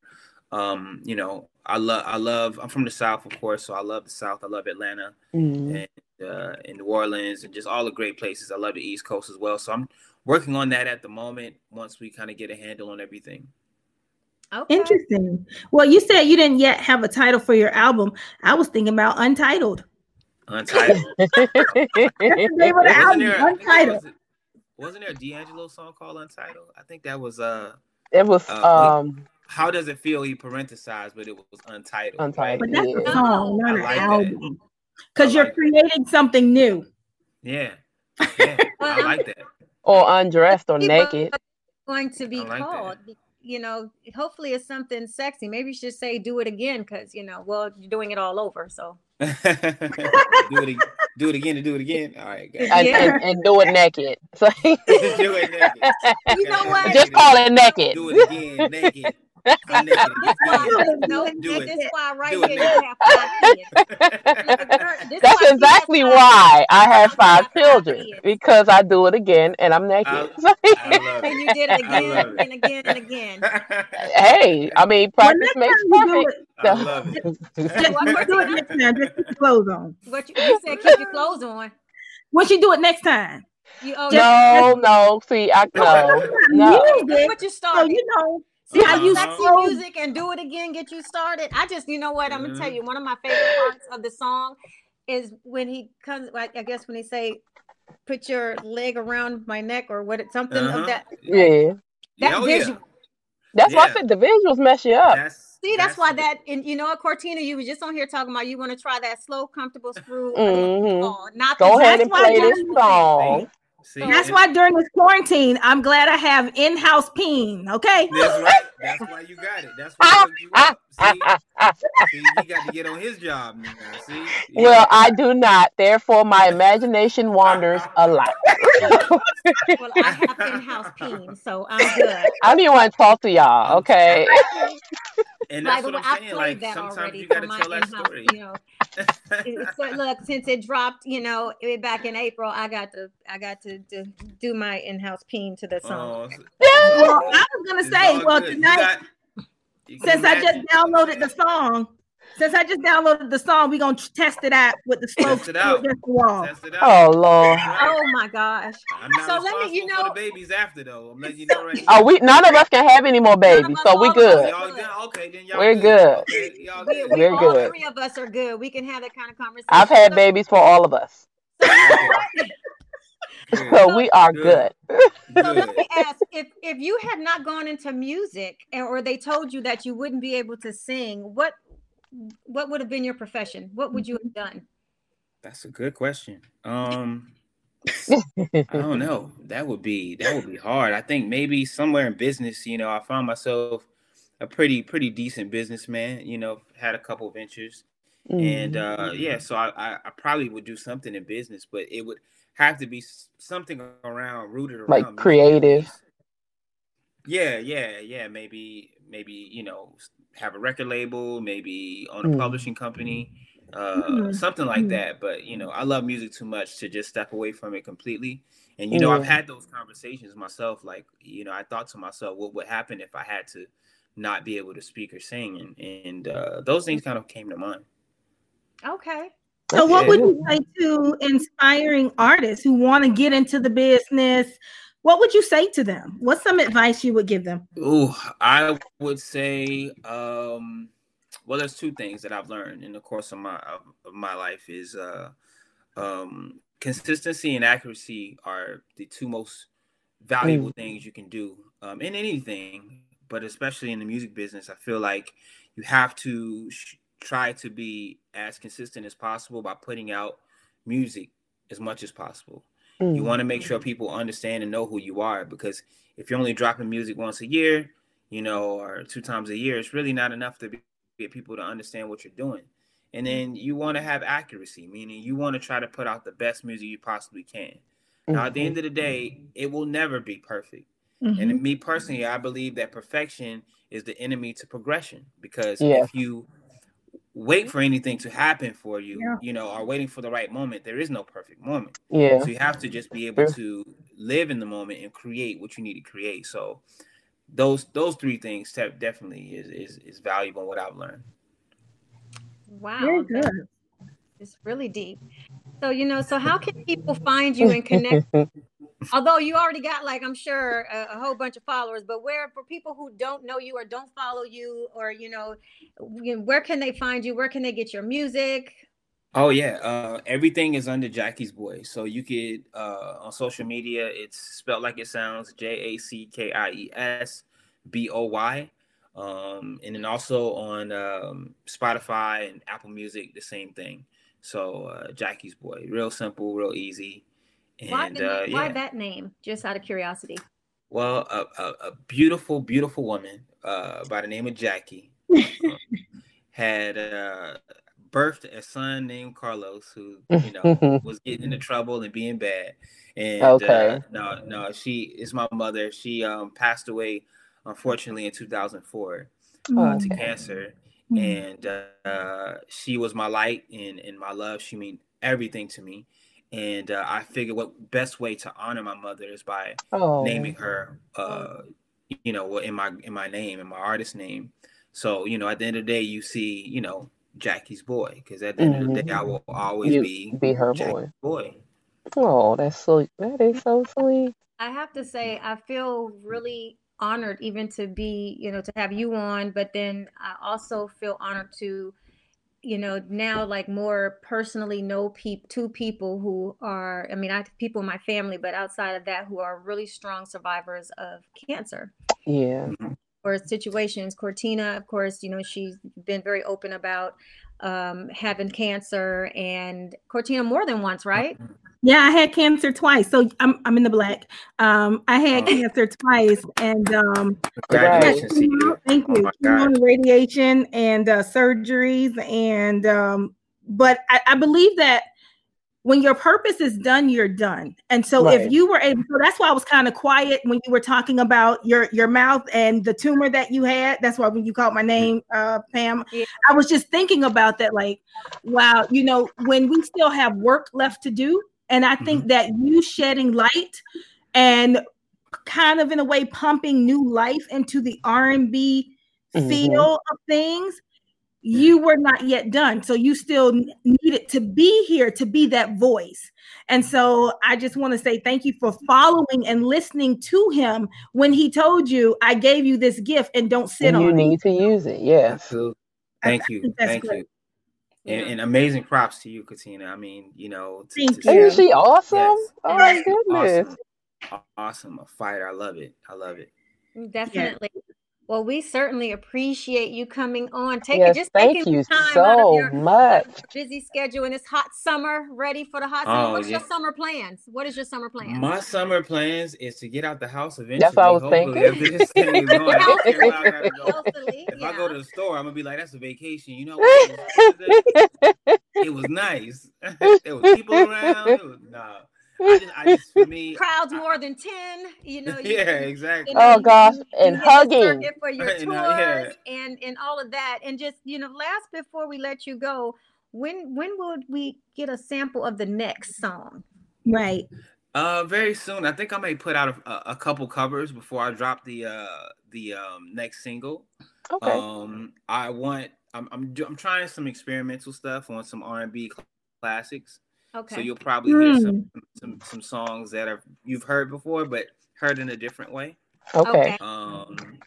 Um, you know, I love, I love. I'm from the South, of course, so I love the South. I love Atlanta Mhm. and uh, in New Orleans and just all the great places. I love the East Coast as well. So I'm working on that at the moment. Once we kind of get a handle on everything. Okay. Interesting. Well, you said you didn't yet have a title for your album. I was thinking about Untitled. Untitled. That's the name of the wasn't album, there, I think there Untitled. was, wasn't there a D'Angelo song called Untitled? I think that was uh it was Uh, um How Does It Feel? He parenthesized, but it was Untitled. Untitled. But that's a song, not I an like album. Because you're like that. creating something new. Yeah. Yeah. I like that. or undressed or naked. going to be I like that. Called. You know, hopefully it's something sexy. Maybe you should say "do it again" because you know, well, you're doing it all over. So do it ag- do it again to do it again. All right, guys. And, Yeah. and, and do it naked. So do it naked. You know what? just call it naked. Do it again, naked. I'm naked That's no, Do it. this why right Do here naked. you have five kids. This That's why she has exactly why I have That's why I five children because I do it again and I'm naked. I- I love And you did it again it. and again and again. hey, I mean, Well, practice next makes time you do perfect. it, I love it. just What- do it next time. Just keep your clothes on. What you, you said? Keep your clothes on. Once you do it next time. You oh, no, no, see, I no, no. That's Music, what you so started. you know, See how you Uh-huh. sexy music and do it again, get you started. I just, you know what? I'm gonna tell Mhm. you, one of my favorite parts of the song is when he comes. like, I guess when he say, "Put your leg around my neck" or what? It's something Uh-huh. of that. Yeah, That yeah. visual. that's why I said the visuals mess you up. That's, See, that's, why that. And you know what, Cortina, you were just on here talking about you want to try that slow, comfortable screw. Mm-hmm. Oh, not Go the ahead and play this song. See, that's why during this quarantine, I'm glad I have in-house peen. Okay. That's right. That's why you got it. That's why you. See, see, he got to get on his job now. See, Yeah. Well, I do not. Therefore, my imagination wanders a lot. Well, I have in-house peen, so I'm good. I don't even want to talk to y'all. Okay. and that's the what way, I'm I saying. played Like that sometimes already you for got to tell that in-house. story. You know, It- so look, since it dropped, you know, back in April, I got to, I got to, to do my in-house peen to the song. Oh, Well, I was gonna say, well, good. Tonight, you can since I just downloaded the song, since I just downloaded the song, we're gonna test it out with the slow Test it out. against the wall. Test it out. Oh Lord. Oh my gosh! I'm not So let me- you know- the babies after though. I'm letting you know right Oh, we none of us can have any more babies, so we all good. Y'all good? Okay, then y'all We're good. good. Okay, y'all good. we, We're all three of us are good. We can have that kind of conversation. I've had babies for all of us, So, you know what? Good. so we are good. So let me ask: if if you had not gone into music, and- or they told you that you wouldn't be able to sing, what what would have been your profession? What would you have done? That's a good question. Um, I don't know. That would be that would be hard. I think maybe somewhere in business. You know, I found myself a pretty pretty decent businessman. You know, had a couple ventures, and Mm. uh, yeah, so I, I I probably would do something in business, but it would have to be something around rooted around Like creative. least. Yeah, yeah, yeah. Maybe maybe you know have a record label, maybe own a Mm. publishing company, uh, Mm. something like Mm. that. But you know, I love music too much to just step away from it completely. And you know, I've had those conversations myself. Like you know, I thought to myself, what would happen if I had to not be able to speak or sing, and and uh, those things kind of came to mind. Okay. So, what would you say to inspiring artists who want to get into the business, what would you say to them? What's some advice you would give them? Ooh, I would say, um, well, there's two things that I've learned in the course of my of, my life is uh, um, consistency and accuracy are the two most valuable mm. things you can do um, in anything, but especially in the music business. I feel like you have to sh- try to be as consistent as possible by putting out music as much as possible. Mm. You want to make sure people understand and know who you are because if you're only dropping music once a year, you know, or two times a year, it's really not enough to be, get people to understand what you're doing. And then you want to have accuracy, meaning you want to try to put out the best music you possibly can. Mm-hmm. Now, at the end of the day, it will never be perfect. Mm-hmm. And me personally, I believe that perfection is the enemy to progression because yeah. if you wait mm-hmm. for anything to happen for you, yeah. you know, are waiting for the right moment. There is no perfect moment. Yeah. So you have to just be able to live in the moment and create what you need to create. So those those three things definitely is is, is valuable in what I've learned. Wow. Very good. It's really deep. So you know, so how can people find you and connect although you already got like i'm sure a, a, whole bunch of followers but where for people who don't know you or don't follow you or you know where can they find you? Where can they get your music? Oh yeah uh, everything is under jackie's boy. So you could uh, on social media it's spelled like it sounds j-a-c-k-i-e-s b-o-y um, and then also on um, spotify and apple music the same thing. So uh, jackie's boy real simple real easy and why, uh, yeah. why that name? Just out of curiosity. Well, a, a, a beautiful, beautiful woman uh, by the name of Jackie um, had uh, birthed a son named Carlos, who you know was getting into trouble and being bad. And uh, okay. uh, no, no, she is my mother. She um, passed away, unfortunately, in 2004 uh, to cancer. Mm. And uh, she was my light and, and my love. She mean everything to me and uh, I figured what best way to honor my mother is by oh. naming her, uh, you know, in my in my name, in my artist name. So you know, at the end of the day, you see, you know, Jackie's boy, because at the end mm-hmm. of the day, I mm-hmm. will always you be be her Jackie's boy. boy. Oh, that's so that is so sweet. I have to say, I feel really honored even to be, you know, to have you on, but then I also feel honored to you know now like more personally know pe- two people who are i mean i people in my family but outside of that who are really strong survivors of cancer. Yeah. Or situations cortina of course you know she's been very open about um, having cancer and cortina more than once right yeah, I had cancer twice. So I'm I'm in the black. Um, I had oh. cancer twice, and um, congratulations Thank you. Oh radiation and uh, surgeries, and um, but I, I believe that when your purpose is done, you're done. And so right. if you were able, so that's why I was kind of quiet when you were talking about your your mouth and the tumor that you had. That's why when you called my name, uh, Pam, yeah. I was just thinking about that. Like, wow, you know, when we still have work left to do, and I think mm-hmm. that you shedding light and kind of in a way pumping new life into the R&B mm-hmm. feel of things, you were not yet done. So you still needed to be here to be that voice. And so I just want to say thank you for following and listening to him when he told you, I gave you this gift and don't sit and on you it. You need to use it. Yes. Thank you. Thank great. you. And, and, amazing props to you, Katina. I mean, you know, to, to Isn't she awesome? Yes. Oh my goodness. Awesome. awesome. A fighter. I love it. I love it. Definitely. Yeah. Well, we certainly appreciate you coming on. Take yes, it just thank you so much. Busy schedule and it's hot summer, ready for the hot summer. Oh, What's yeah. your summer plans? What is your summer plans? My summer plans is to get out the house eventually. That's what I was thinking. If, if I go to the store, I'm gonna be like, "That's a vacation." You know, what? it was nice. there was people around. It was, nah. I just, I just for me, crowds more than ten. You know. You, yeah, exactly. You know, oh gosh, you, and hugging for your tours yeah. and and all of that, and just you know, last before we let you go, when when would we get a sample of the next song? Right. Uh, very soon. I think I may put out a, a couple covers before I drop the uh the um next single. Okay. Um, I want. I'm I'm I'm trying some experimental stuff on some R and B classics. Okay. So you'll probably hear some, hmm. some some songs that are you've heard before, but Heard in a Different Way. Okay. Okay. Um,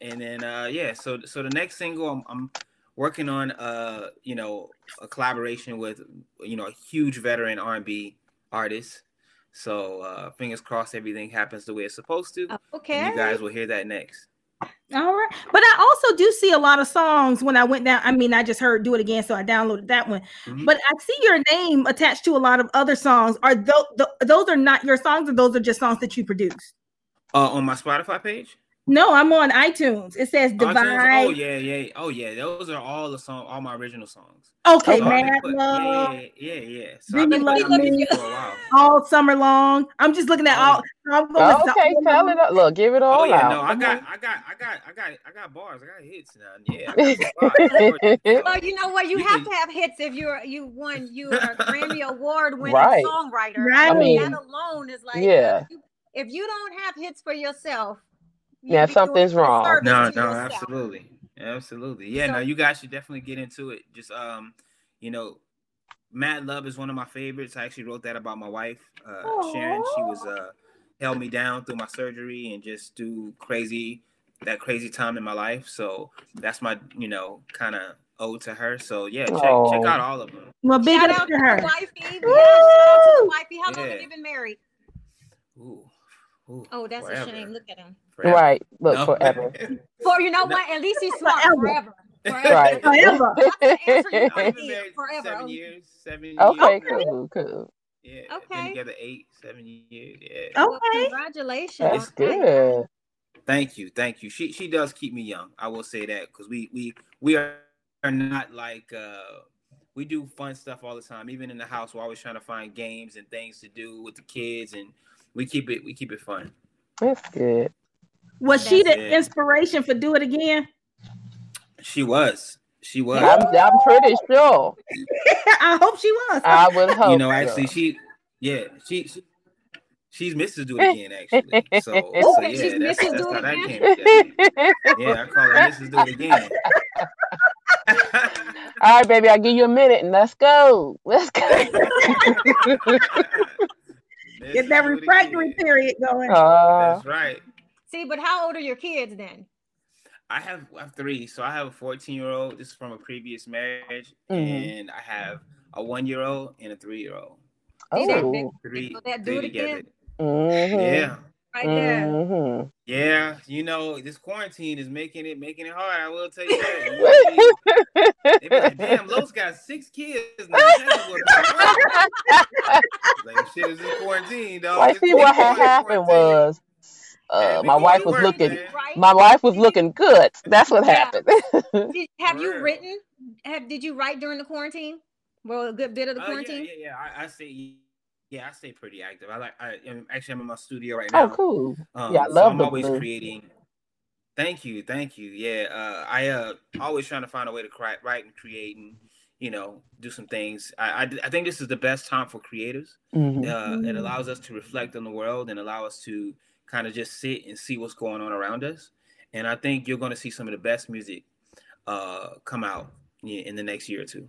and then uh, yeah, so so the next single I'm, I'm working on uh you know a collaboration with you know a huge veteran R&B artist. So uh, fingers crossed everything happens the way it's supposed to. Oh, And Okay. you guys will hear that next. All right. But I also do see a lot of songs when I went down. I mean, I just heard do it again, so I downloaded that one. Mhm. But I see your name attached to a lot of other songs. Are those those are not your songs, or those are just songs that you produce? Uh, on my Spotify page. No, I'm on iTunes. It says oh, iTunes? Oh, Divide. Oh yeah, yeah, oh yeah. Those are all the song, all my original songs. Okay, So I've Mad put- Love, yeah, yeah, yeah, yeah. So I've been You Love Me? for a while. all summer long. I'm just looking at Oh, all. I'm going Oh, okay, tell it. up. Look, give it all Oh yeah, out. no, I Come got. I got, I got, I got, I got bars. I got hits now. Yeah, bars. Well, you know what? You, You have can- to have hits if you're you won you are a Grammy award winning Right. songwriter. Right. I mean, I that alone is like yeah. If you, if you don't have hits for yourself, you'd Yeah, be something's doing wrong. No, no, yourself. absolutely, absolutely. Yeah, So- no, you guys should definitely get into it. Just um, you know, Mad Love is one of my favorites. I actually wrote that about my wife, uh, Sharon. She was uh held me down through my surgery and just through crazy that crazy time in my life. So that's my you know kind of ode to her. So yeah, check Oh. check out all of them. Well, big Shout out to to her. the wifey. Yeah, shout out to the wifey. How long have you been married? Ooh, ooh, Oh, that's forever, a shame. Look at him. Forever. Right. Look, No. forever. For you know No. what? At least he's smart Forever. forever. Forever. Right. Forever. That's the answer you I've been married. Forever. seven years. Seven Okay, years. cool, cool. Yeah, Okay. been together eight, seven years. Yeah. Oh. Well, Okay. congratulations. That's Okay. good. Thank you, thank you. She she does keep me young. I will say that because we we we are, are not like uh we do fun stuff all the time. Even in the house, we're always trying to find games and things to do with the kids, and we keep it we keep it fun. That's good. Was she the it. inspiration for Do It Again? She was, she was. I'm, I'm pretty sure. I hope she was. I would hope. you know, so. actually, she yeah she. she She's Mrs. Do It Again, actually. So, so yeah, she's that's, Mrs. that's Do how It Again? came. Yeah, I call her Mrs. Do It Again. All right, baby, I'll give you a minute and let's go. Let's go. Get that refractory period going. Uh, That's right. See, but how old are your kids then? I have I have three. So I have a 14 year old. This is from a previous marriage, Mhm. and I have a one year old and a three year old. See that oh. big- Three, So that do three together. again? Mhm. Yeah, Right there. Mhm. yeah. You know, this quarantine is making it making it hard. I will tell you that. You know, they be like, Damn, Los got six kids now. Like shit is in quarantine, dog. Well, It's see what had happened was uh, my wife was looking. man. Right? My wife was looking good. That's what Yeah. happened. Did, have you written? Have did you write during the quarantine? Well, a good bit of the Uh, quarantine. yeah, yeah, yeah. I, I stay. Yeah, I stay pretty active. I like. I am actually I'm in my studio right now. oh, cool. Um, Yeah, I so love I'm always blue. creating. Thank you, thank you. Yeah, uh, I uh always trying to find a way to cri- write and create and you know do some things. I, I I think this is the best time for creatives. Mhm. Uh, it Mm. allows us to reflect on the world and allow us to kind of just sit and see what's going on around us. And I think you're going to see some of the best music uh come out in the next year or two.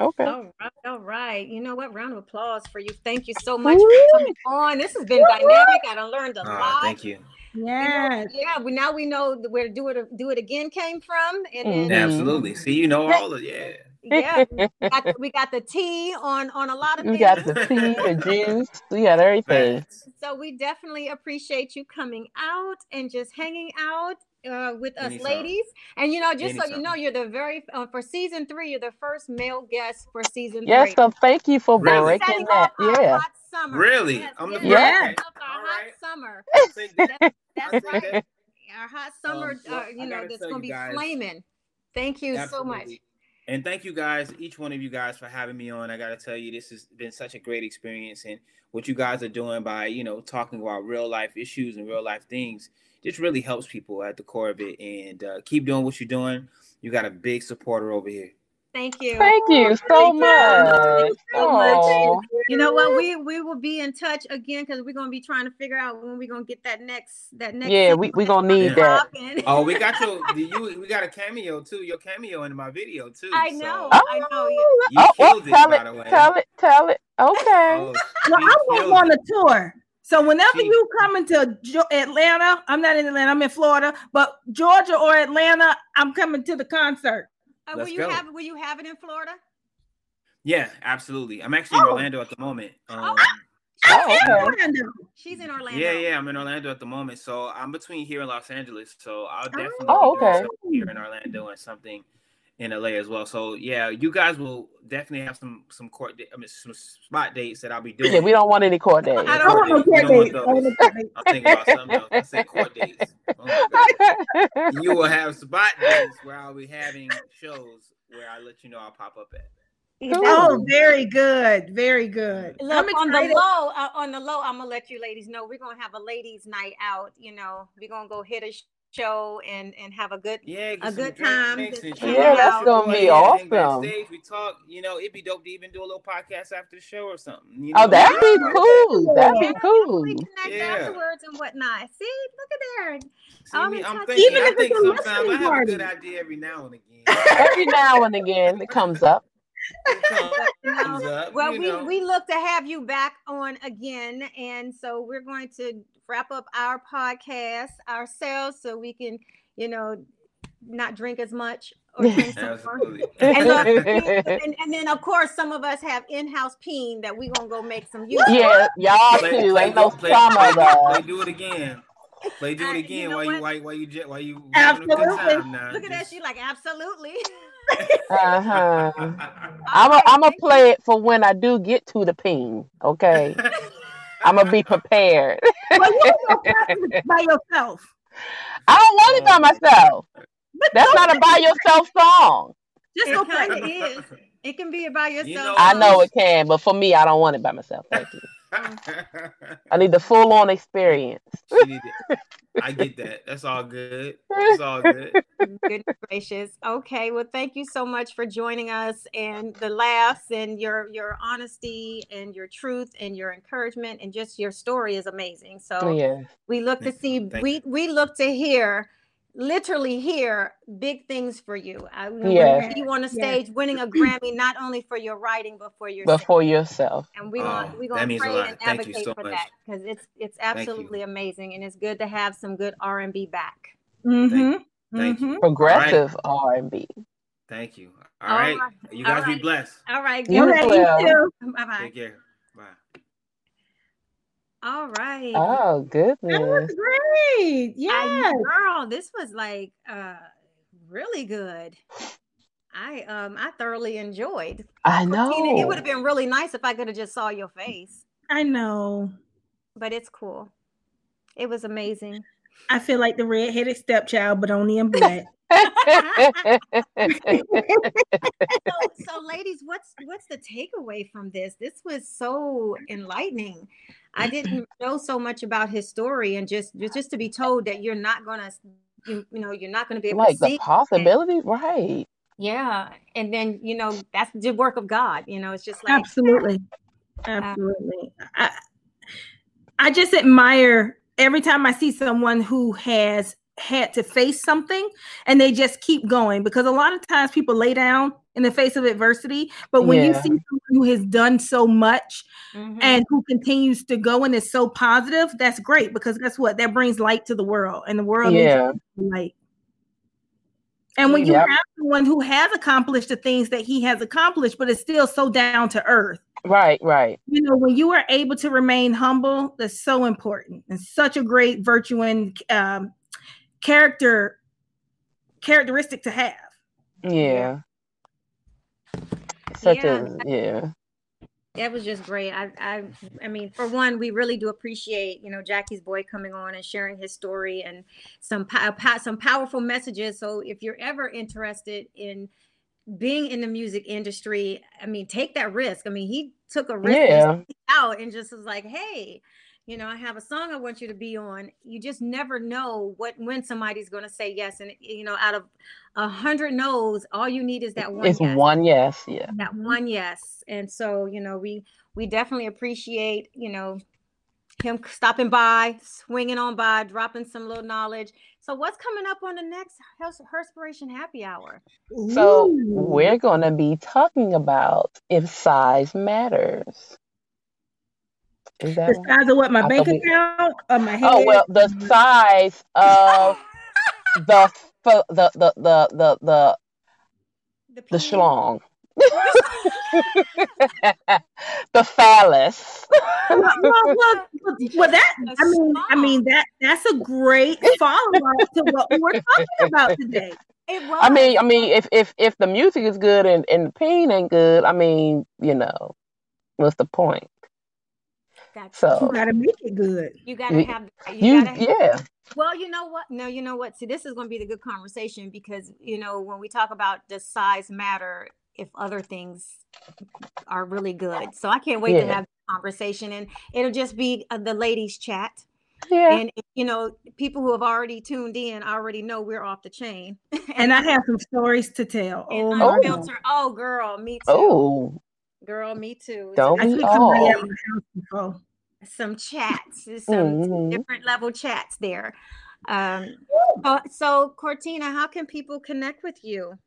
Okay. All right, all right. You know what? Round of applause for you. Thank you so much Woo. for coming on. This has been dynamic. I done learned a Uh, lot. thank you. You know, Yes. yeah, we now we know where do it do it again came from, and then Mhm. Absolutely. See, you know all of yeah. Yeah, we got, the, we got the tea on on a lot of You things. got the tea, the juice. We got everything. So we definitely appreciate you coming out and just hanging out uh, with us Anytime. ladies. And you know, just so you know, you're the very uh, for season three. You're the first male guest for season Yes, three. so thank you for Really? breaking that. Yeah. hot summer. Really? Yes, I'm the yes, first? setting Okay. off our All hot summer. I'll take that. That's right. that. Our hot summer, Um, well, uh, you know, that's gonna you be guys- flaming. Thank you so much. And thank you guys, each one of you guys, for having me on. I got to tell you, this has been such a great experience, and what you guys are doing by you know talking about real life issues and real life things just really helps people at the core of it. And uh, keep doing what you're doing. You got a big supporter over here. Thank you. Thank you so Thank you. much. Thank you so much. You know what? We we will be in touch again because we're gonna be trying to figure out when we're gonna get that next that next. Yeah, we- we gonna need that. Oh, we got your you. We got a cameo too. Your cameo in my video too. I so- know. Oh, I know. Oh, you oh, oh, killed it, tell by it, the way. tell it, tell it. Okay. Oh, Well, you I'm killed going on a tour. So whenever she, you come into Atlanta, I'm not in Atlanta, I'm in Florida, but Georgia or Atlanta, I'm coming to the concert. Uh, will you go. have will you have it in Florida? Yeah, absolutely. I'm actually oh. in Orlando at the moment. Oh, um, oh, in Orlando. She's in Orlando. Yeah, yeah, I'm in Orlando at the moment. So I'm between here and Los Angeles. So I'll oh. definitely oh, okay. here in Orlando and something in LA as well. So yeah, you guys will definitely have some some court, I mean, some spot dates that I'll be doing. Yeah, we don't want any court dates. I don't want no court dates. I'm thinking about something else. I say court dates. Oh you will have spot dates where I'll be having shows where I let you know I'll pop up at. Oh, very good, very good. Look on the low, uh, on the low, I'm gonna let you ladies know we're gonna have a ladies' night out. You know, we're gonna go hit a show and and have a good yeah a good time. Yeah, that's gonna be awesome. we talk. You know, it'd be dope to even do a little podcast after the show or something. You oh, know? Oh, that'd be cool. That'd be cool. We connect yeah. afterwards and whatnot. See, look at there. See, me, I'm thinking, even I if think it's sometimes I have party. a good idea every now and again. every now and again, it comes up. comes up, well, we, know. we look to have you back on again. And so we're going to wrap up our podcast ourselves so we can, you know, not drink as much or drink some more. And, uh, and, and, then of course some of us have in-house peen that we gonna go make some use. Yeah, y'all play, too. Ain't no summer though. Play do it again. Play do it again. You know why, you, why, why you why you absolutely. Look at that. She like absolutely. uh-huh. I'm a, I'm gonna play it for when I do get to the peen. Okay. I'm gonna be prepared. well, you by yourself. I don't want it by myself. But That's not a by yourself song. Just go play it is. It can be by yourself. You know, I know it can, but for me, I don't want it by myself. Thank you. Mm. I need the full on experience. I get that. That's all good. It's all good. Good gracious. Okay. Well, thank you so much for joining us and the laughs and your your honesty and your truth and your encouragement and just your story is amazing. So yeah. we look to see we we look to hear literally hear big things for you. I yeah. you on the stage yes. winning a Grammy not only for your writing but for yourself. But for yourself. And we want oh, we gonna pray and advocate so for much. that because it's it's absolutely amazing and it's good to have some good R and B back. Mm-hmm. Thank you. Thank you. Progressive R and B. Thank you. All, All right. right. You guys be blessed. All right. You well. Bye bye. Take care. All right. Oh, goodness. That was great. Yeah. Girl, this was like uh really good. I um I thoroughly enjoyed. I know. Tina, it would have been really nice if I could have just saw your face. I know. But it's cool. It was amazing. I feel like the red-headed stepchild, but only in black. So, so, ladies, what's what's the takeaway from this? This was so enlightening. I didn't know so much about his story, and just just to be told that you're not gonna, you, you know, you're not gonna be able like to the possibility, right? Yeah, and then you know that's the work of God. You know, it's just like absolutely, absolutely. Um, I, I just admire every time I see someone who has had to face something and they just keep going because a lot of times people lay down in the face of adversity but when yeah. you see someone who has done so much mm-hmm. and who continues to go and is so positive that's great because guess what that brings light to the world and the world yeah. needs light and when yep. you have someone who has accomplished the things that he has accomplished but is still so down to earth right right you know when you are able to remain humble that's so important and such a great virtue and um, character characteristic to have. Yeah. Such yeah. a yeah. That was just great. I, I, I mean, for one, we really do appreciate, you know, Jackie's boy coming on and sharing his story and some uh, some powerful messages. So, if you're ever interested in being in the music industry, I mean, take that risk. I mean, he took a risk yeah. out and just was like, "Hey, you know, I have a song I want you to be on. You just never know what when somebody's going to say yes, and you know, out of a hundred no's, all you need is that one. It's yes. one yes, yeah. That mm-hmm. one yes, and so you know, we we definitely appreciate you know him stopping by, swinging on by, dropping some little knowledge. So, what's coming up on the next Herspiration Happy Hour? So, we're going to be talking about if size matters Is that The one? size of what my I bank thought we- account or my oh, head? Oh well, the size of the f- the the the the the the peen? schlong. the phallus. well, well, well, well, that A I mean, I mean that that's a great follow up to what we were talking about today. It was. I mean, I mean, if if if the music is good and and the pain ain't good, I mean, you know, what's the point? That's So You got to make it good. you gotta have you, you, gotta yeah, Well, you know what? No, you know what? See, this is going to be the good conversation because, you know, when we talk about does size matter if other things are really good. So I can't wait to have the conversation and it'll just be uh, the ladies chat. yeah. And, you know, people who have already tuned in already know we're off the chain. And I have some stories to tell. And Oh my Oh. Oh, girl, me too. Oh, Girl, me too. Don't I we all? at my house before. some chats, some, some Mhm. different level chats there. Um, so, so, Cortina, how can people connect with you?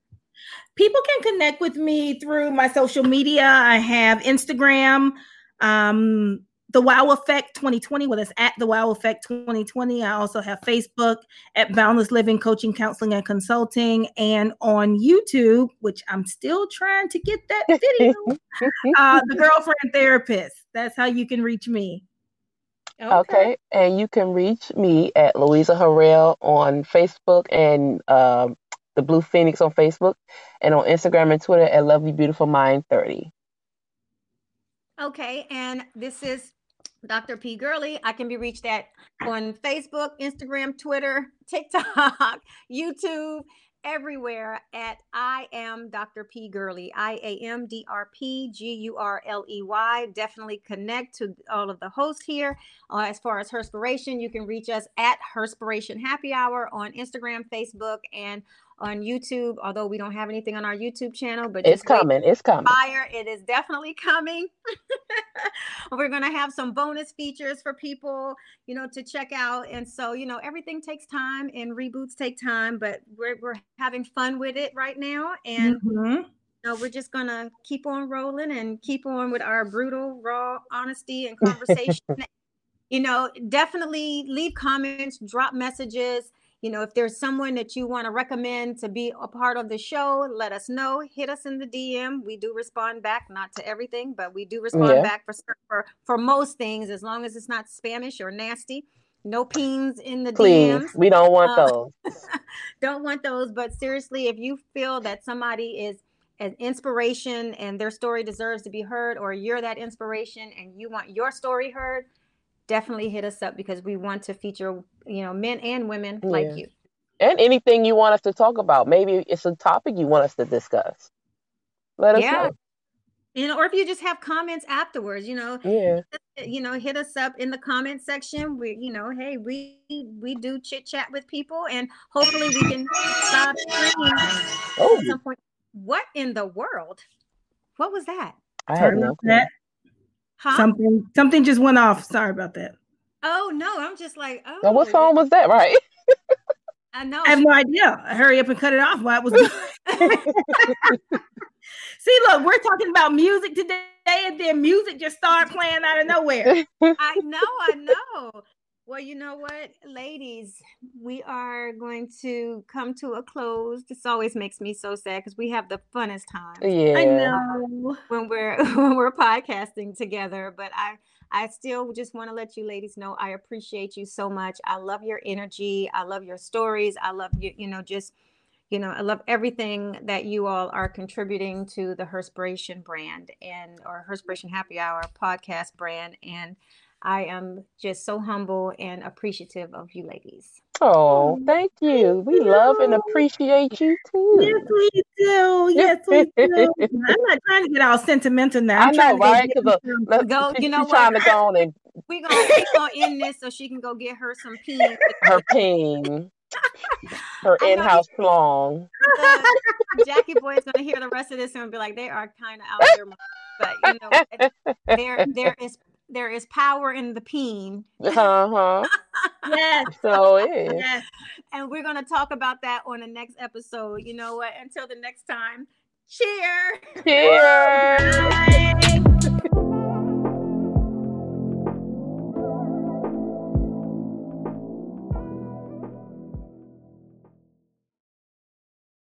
People can connect with me through my social media. I have Instagram, um, the Wow Effect 2020. Well, it's at the Wow Effect 2020. I also have Facebook at Boundless Living Coaching, Counseling, and Consulting, and on YouTube, which I'm still trying to get that video. uh, the Girlfriend Therapist. That's how you can reach me. Okay, and you can reach me at Louisa Harrell on Facebook and um, the Blue Phoenix on Facebook, and on Instagram and Twitter at Lovely Beautiful Mind Thirty. Okay, and this is Dr. P. Gurley. I can be reached at on Facebook, Instagram, Twitter, TikTok, YouTube, everywhere at I am Dr. P. Gurley. I A M D R P G U R L E Y. Definitely connect to all of the hosts here. Uh, as far as Herspiration, you can reach us at Herspiration Happy Hour on Instagram, Facebook, and on YouTube. Although we don't have anything on our YouTube channel, but It's coming. It's coming. fire. It is definitely coming. We're going to have some bonus features for people, you know, to check out. And so, you know, everything takes time and reboots take time, but we're, we're having fun with it right now. And Mhm. know, we're just to keep on rolling and keep on with our brutal, raw honesty and conversation. you know, definitely leave comments, drop messages. You know, if there's someone that you want to recommend to be a part of the show, let us know. Hit us in the DM. We do respond back, not to everything, but we do respond Yeah. back for for for most things, as long as it's not Spanish or nasty. No peens in the Please, DMs. we don't want Uh, those. Don't want those. But seriously, if you feel that somebody is an inspiration and their story deserves to be heard, or you're that inspiration and you want your story heard, definitely hit us up because we want to feature, you know, men and women like you. And anything you want us to talk about. Maybe it's a topic you want us to discuss. Let us Yeah. You know, or if you just have comments afterwards, you know, know. Yeah. you know, hit us up in the comment section. We, you know, hey, we we do chit chat with people, and hopefully we can stop streaming Oh, at some point. What in the world? What was that? I had Sorry no about clue. that. Huh? Something something just went off. Sorry about that. oh no, I'm just like, oh, Now, what oh. song was that, right? I know. I have no idea. Hurry up and cut it off while it was. See, look, we're talking about music today, and then music just started playing out of nowhere. I know, I know. Well, you know what, ladies, we are going to come to a close. This always makes me so sad because we have the funnest time. Yeah. I know. when we're when we're podcasting together but i i still just want to let you ladies know i appreciate you so much i love your energy i love your stories i love you you know just you know i love everything that you all are contributing to the herspiration brand and or herspiration happy hour podcast brand and i am just so humble and appreciative of you ladies Oh, thank you. We love and appreciate you too. Yes, too. we do. Yes, we do. I'm not trying to get all sentimental now. I'm I trying know, to right? Get Because uh, some- let's Go- she, you know she's trying what? to go on and we're gonna, we gonna end this so she can go get her some pee her ping, her in-house long. Jackie boy is gonna hear the rest of this and be like, they are kind of out there, but you know, there there is there is power in the peen, Uh huh. yes, So it is. yes. and we're gonna talk about that on the next episode. You know what? Until the next time, cheer. Cheers. Bye.